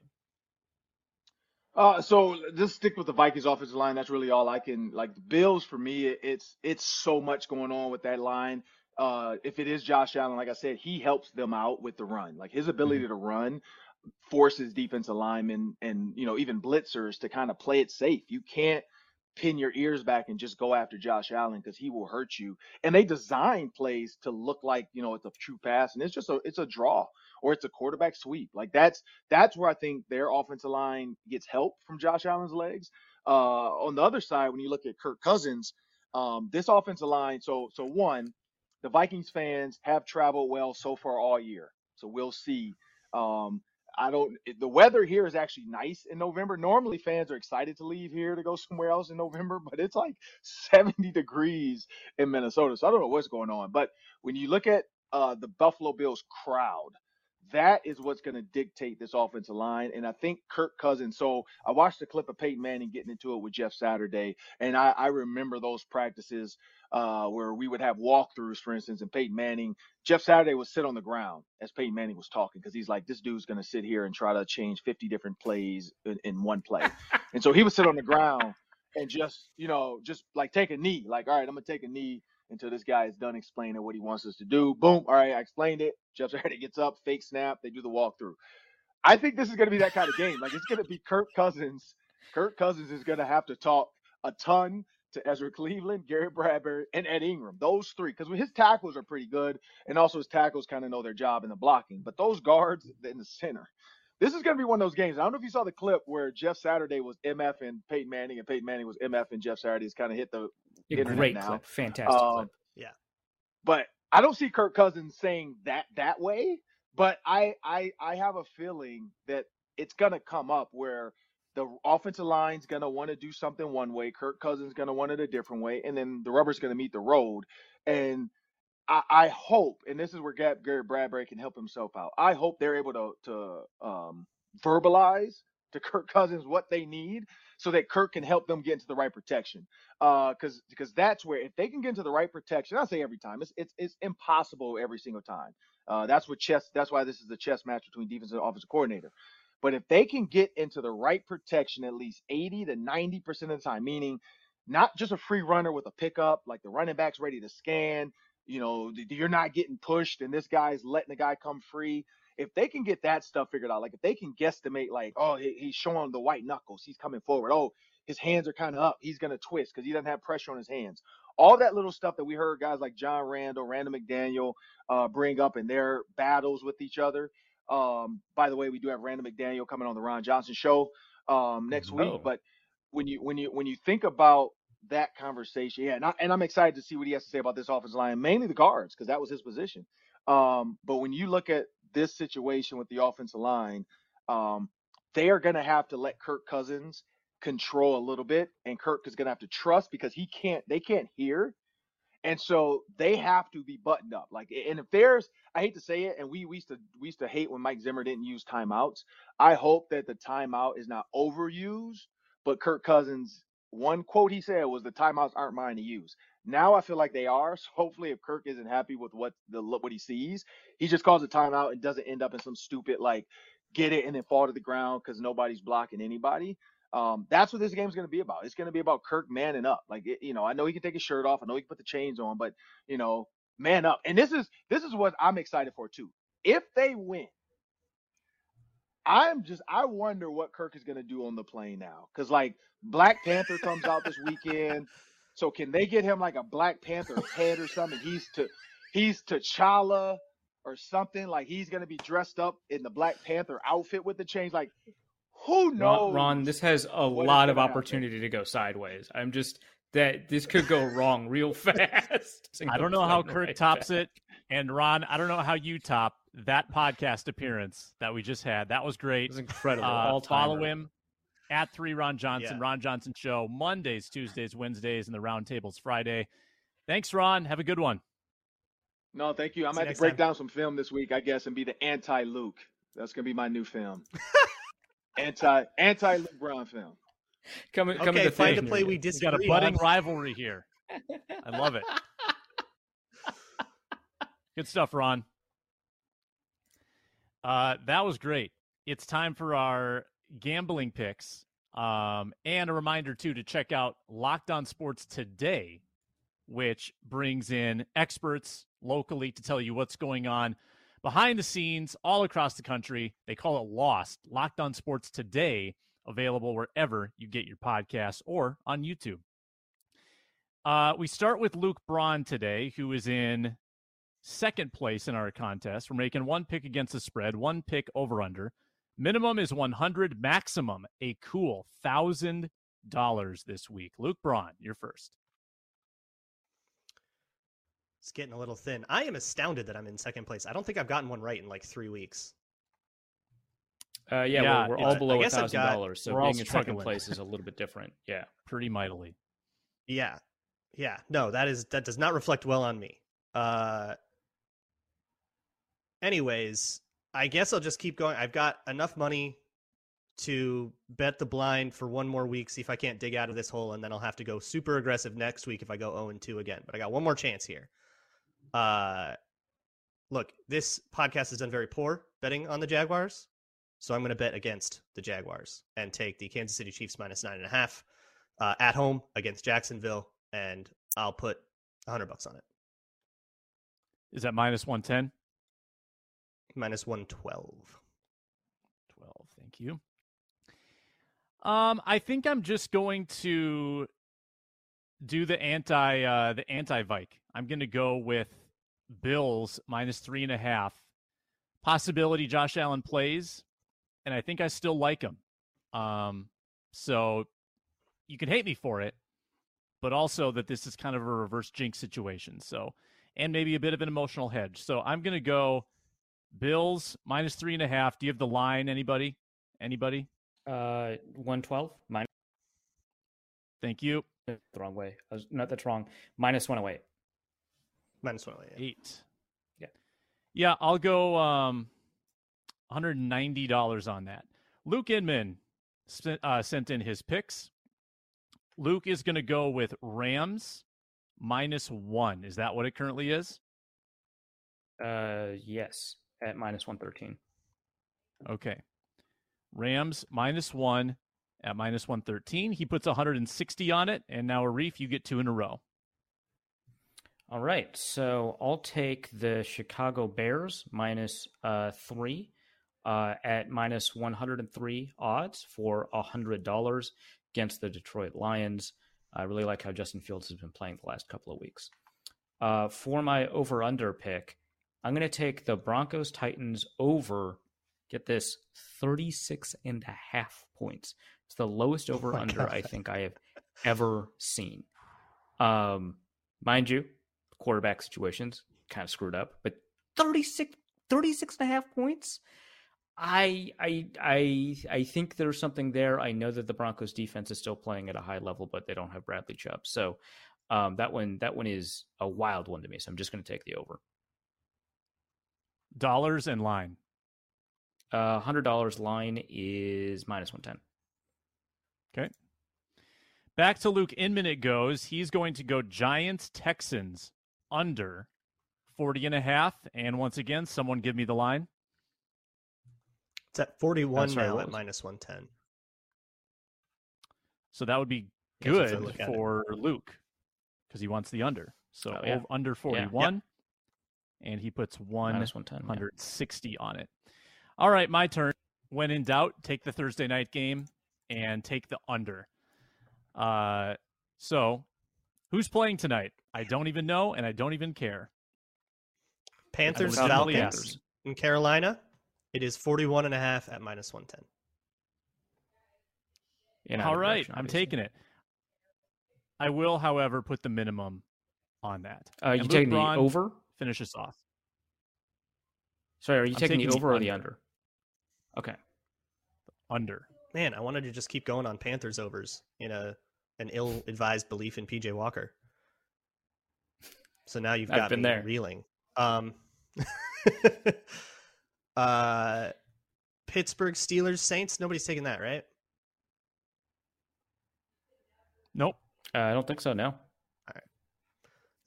Uh, so just stick with the Vikings offensive line. That's really all I can like. The Bills for me, it's it's so much going on with that line. Uh, if it is Josh Allen, like I said, he helps them out with the run. Like his ability to run forces defensive linemen and you know even blitzers to kind of play it safe. You can't pin your ears back and just go after Josh Allen because he will hurt you. And they design plays to look like you know it's a true pass, and it's just a it's a draw or it's a quarterback sweep. Like that's that's where I think their offensive line gets help from Josh Allen's legs. Uh, on the other side, when you look at Kirk Cousins, um, this offensive line. So so one, the Vikings fans have traveled well so far all year. So we'll see. Um, I don't. The weather here is actually nice in November. Normally, fans are excited to leave here to go somewhere else in November, but it's like 70 degrees in Minnesota. So I don't know what's going on. But when you look at uh, the Buffalo Bills crowd, that is what's going to dictate this offensive line. And I think Kirk Cousins. So I watched the clip of Peyton Manning getting into it with Jeff Saturday, and I, I remember those practices uh, where we would have walkthroughs, for instance, and Peyton Manning. Jeff Saturday would sit on the ground as Peyton Manning was talking because he's like, this dude's going to sit here and try to change 50 different plays in, in one play. and so he would sit on the ground and just, you know, just like take a knee. Like, all right, I'm going to take a knee until this guy is done explaining what he wants us to do. Boom. All right, I explained it. Jeff Saturday gets up, fake snap. They do the walkthrough. I think this is going to be that kind of game. Like, it's going to be Kirk Cousins. Kirk Cousins is going to have to talk a ton to Ezra Cleveland, Garrett Bradbury, and Ed Ingram. Those three, because his tackles are pretty good, and also his tackles kind of know their job in the blocking. But those guards in the center, this is going to be one of those games. I don't know if you saw the clip where Jeff Saturday was MF and Peyton Manning, and Peyton Manning was MF and Jeff Saturday's kind of hit the A internet great now. clip, fantastic Um, clip. Yeah, but I don't see Kirk Cousins saying that that way. But I I I have a feeling that it's gonna come up where the offensive line's gonna want to do something one way, Kirk Cousins is gonna want it a different way, and then the rubber's gonna meet the road. And I, I hope, and this is where Gab, Garrett Bradbury can help himself out. I hope they're able to to um, verbalize to Kirk Cousins what they need, so that Kirk can help them get into the right protection. Because because that's where if they can get into the right protection, I say every time, it's it's it's impossible every single time. Uh, that's what chess. That's why this is a chess match between defense and offensive coordinator. But if they can get into the right protection at least 80 to 90 percent of the time, meaning not just a free runner with a pickup, like the running back's ready to scan, you know, you're not getting pushed and this guy's letting the guy come free. If they can get that stuff figured out, like if they can guesstimate, like, oh, he's showing the white knuckles, he's coming forward. Oh, his hands are kind of up, he's gonna twist because he doesn't have pressure on his hands. All that little stuff that we heard guys like John Randle, Randall McDaniel uh, bring up in their battles with each other. Um, by the way, we do have Randall McDaniel coming on the Ron Johnson show um, next week, Oh. but when you when you when you think about that conversation, yeah, and, I, and I'm excited to see what he has to say about this offensive line, mainly the guards, because that was his position. Um, but when you look at this situation with the offensive line, um, they are going to have to let Kirk Cousins control a little bit, and Kirk is going to have to trust because he can't. They can't hear, and so they have to be buttoned up. Like, and if there's, I hate to say it, and we, we used to we used to hate when Mike Zimmer didn't use timeouts. I hope that the timeout is not overused, but Kirk Cousins. One quote he said was, "The timeouts aren't mine to use." Now I feel like they are. So hopefully, if Kirk isn't happy with what the what he sees, he just calls a timeout and doesn't end up in some stupid like get it and then fall to the ground because nobody's blocking anybody. Um, that's what this game's going to be about. It's going to be about Kirk manning up. Like, it, you know, I know he can take his shirt off. I know he can put the chains on, but you know, man up. And this is this is what I'm excited for too. If they win, I'm just I wonder what Kirk is going to do on the plane now because like Black Panther comes out this weekend. So can they get him like a Black Panther head or something? He's to he's T'Challa or something like he's gonna be dressed up in the Black Panther outfit with the chains. Like who knows? Ron, Ron this has a lot of opportunity happen. to go sideways. I'm just that this could go wrong real fast. I don't know how Kirk right tops back. it, and Ron, I don't know how you top that podcast appearance that we just had. That was great. It was incredible. Uh, follow him at three Ron Johnson, yeah. Ron Johnson Show, Mondays, Tuesdays, Wednesdays, and the roundtables Friday. Thanks, Ron. Have a good one. No, thank you. I'm going to break time. down some film this week, I guess, and be the anti Luke. That's going to be my new film. anti anti Luke Braun film. Coming, coming okay, to find a play we disagree. got a budding on. rivalry here. I love it. Good stuff, Ron. Uh, that was great. It's time for our gambling picks. Um, and a reminder, too, to check out Locked On Sports today, which brings in experts locally to tell you what's going on behind the scenes all across the country. They call it Lost. Locked On Sports today, available wherever you get your podcasts or on YouTube. Uh, we start with Luke Braun today, who is in second place in our contest. We're making one pick against the spread, one pick over under. Minimum is 100, maximum a cool $1,000 this week. Luke Braun, you're first. It's getting a little thin. I am astounded that I'm in second place. I don't think I've gotten one right in like three weeks. Uh, yeah, yeah we're, we're all below a thousand dollars, so being in second place is a little bit different. Yeah, pretty mightily. Yeah, yeah. No, that is that does not reflect well on me. Uh, anyways, I guess I'll just keep going. I've got enough money to bet the blind for one more week, see if I can't dig out of this hole, and then I'll have to go super aggressive next week if I go 0 2 again. But I got one more chance here. Uh, look, this podcast has done very poor betting on the Jaguars, so I'm going to bet against the Jaguars and take the Kansas City Chiefs minus nine and a half uh, at home against Jacksonville, and I'll put 100 bucks on it. Is that minus 110? Minus 112. 12, thank you. Um, I think I'm just going to do the anti uh the anti Vike. I'm gonna go with Bills minus three and a half. Possibility Josh Allen plays, and I think I still like him. Um, so you can hate me for it, but also that this is kind of a reverse jinx situation. So, and maybe a bit of an emotional hedge. So I'm gonna go Bills minus three and a half. Do you have the line? Anybody? Anybody? Uh, one twelve minus. Thank you. The wrong way. I was, no, that's wrong. Minus one oh eight. Minus one oh eight. Eight. Yeah. Yeah, I'll go. Um, one hundred and ninety dollars on that. Luke Inman uh, sent in his picks. Luke is going to go with Rams minus one. Is that what it currently is? Uh, yes at minus 113. Okay. Rams minus one at minus 113. He puts 160 on it. And now, Arif, you get two in a row. All right. So I'll take the Chicago Bears minus, uh, three uh, at minus 103 odds for $100 against the Detroit Lions. I really like how Justin Fields has been playing the last couple of weeks. Uh, for my over under pick, I'm going to take the Broncos Titans over, get this, 36 and a half points. It's the lowest over Oh under God. I think I have ever seen. Um, mind you, quarterback situations kind of screwed up, but 36, 36 and a half points. I I I I think there's something there. I know that the Broncos defense is still playing at a high level, but they don't have Bradley Chubb. So um, that one that one is a wild one to me. So I'm just going to take the over. Dollars and line. Uh, hundred dollars line is minus one ten. Okay. Back to Luke Inman it goes. He's going to go Giants Texans under 40 and a half. And once again, someone give me the line. It's at 41 sorry, now at minus 110. So that would be Guess if I good look for Luke because he wants the under. So Oh, yeah. ov- under 41. And he puts one Minus one ten. 160 on it. All right, my turn. When in doubt, take the Thursday night game and take the under. Uh, so who's playing tonight? I don't even know, and I don't even care. Panthers Falcons Panthers. in Carolina. It is 41 and a half at minus 110. In All either right, direction, I'm obviously. taking it. I will, however, put the minimum on that. Uh, you And Luke the over? Finish us off. Sorry, are you I'm taking, taking the the over or the under. under? Okay. Under. Man, I wanted to just keep going on Panthers overs in a an ill-advised belief in PJ Walker. So now you've I've got been me there. reeling. Um, uh, Pittsburgh Steelers Saints. Nobody's taking that, right? Nope. Uh, I don't think so. No.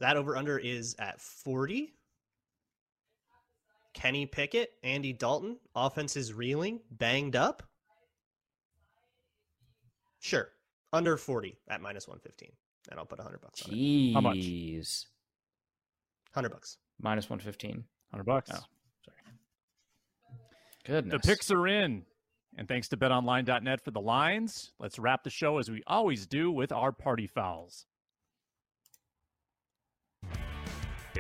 That over under is at 40. Kenny Pickett, Andy Dalton, offense is reeling, banged up. Sure. Under 40 at minus 115. And I'll put 100 bucks on it. Jeez. How much? 100 bucks. Minus one fifteen. 100 bucks. Oh, sorry. Goodness. The picks are in. And thanks to betonline.net for the lines. Let's wrap the show as we always do with our party fouls.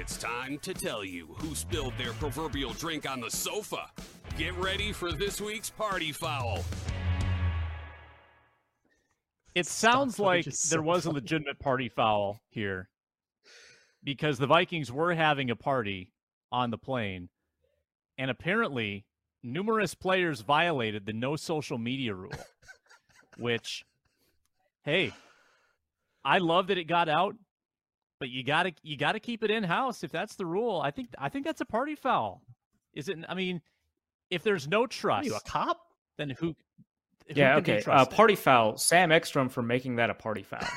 It's time to tell you who spilled their proverbial drink on the sofa. Get ready for this week's party foul. It sounds Stock like footage there so was a legitimate party foul here because the Vikings were having a party on the plane. And apparently, numerous players violated the no social media rule, which, hey, I love that it got out, but you gotta you gotta keep it in house if that's the rule. I think I think that's a party foul. Is it? I mean, if there's no trust, are you, a cop? then who? who Yeah. can be Okay. Uh, party foul. Sam Ekstrom for making that a party foul.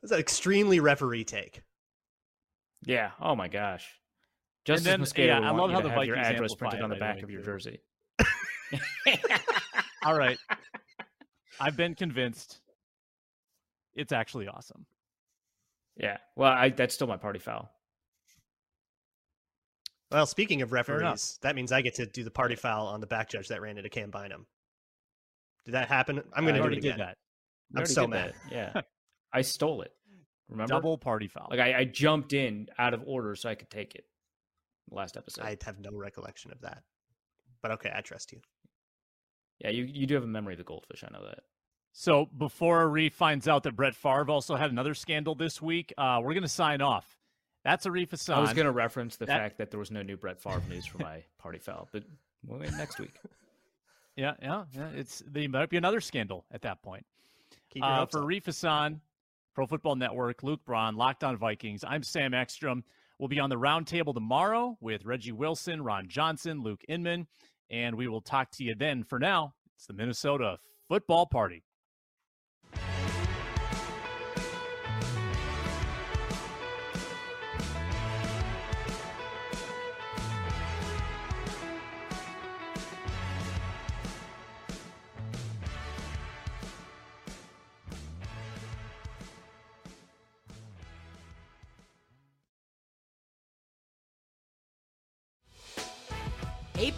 That's an extremely referee take. yeah. Oh my gosh. Justice then, Mosquito yeah, I love you how to the have your address printed on the back of your too. jersey. All right. I've been convinced. It's actually awesome. Yeah. Well, I, that's still my party foul. Well, speaking of referees, that means I get to do the party foul on the back judge that ran into Cam Bynum. Did that happen? I'm going to do already it did again. that. We I'm already so mad. that. Yeah. I stole it. Remember? Double party foul. Like I, I jumped in out of order so I could take it. Last episode. I have no recollection of that. But okay, I trust you. Yeah, you, you do have a memory of the goldfish. I know that. So before Arif finds out that Brett Favre also had another scandal this week, uh, we're going to sign off. That's Arif Hasan. I was going to reference the that- fact that there was no new Brett Favre news for my party foul, but we'll wait next week. Yeah, yeah, yeah. It's there might be another scandal at that point. Keep Uh, for up. Arif Hasan, Pro Football Network, Luke Braun, Locked On Vikings. I'm Sam Ekstrom. We'll be on the roundtable tomorrow with Reggie Wilson, Ron Johnson, Luke Inman, and we will talk to you then. For now, it's the Minnesota Football Party.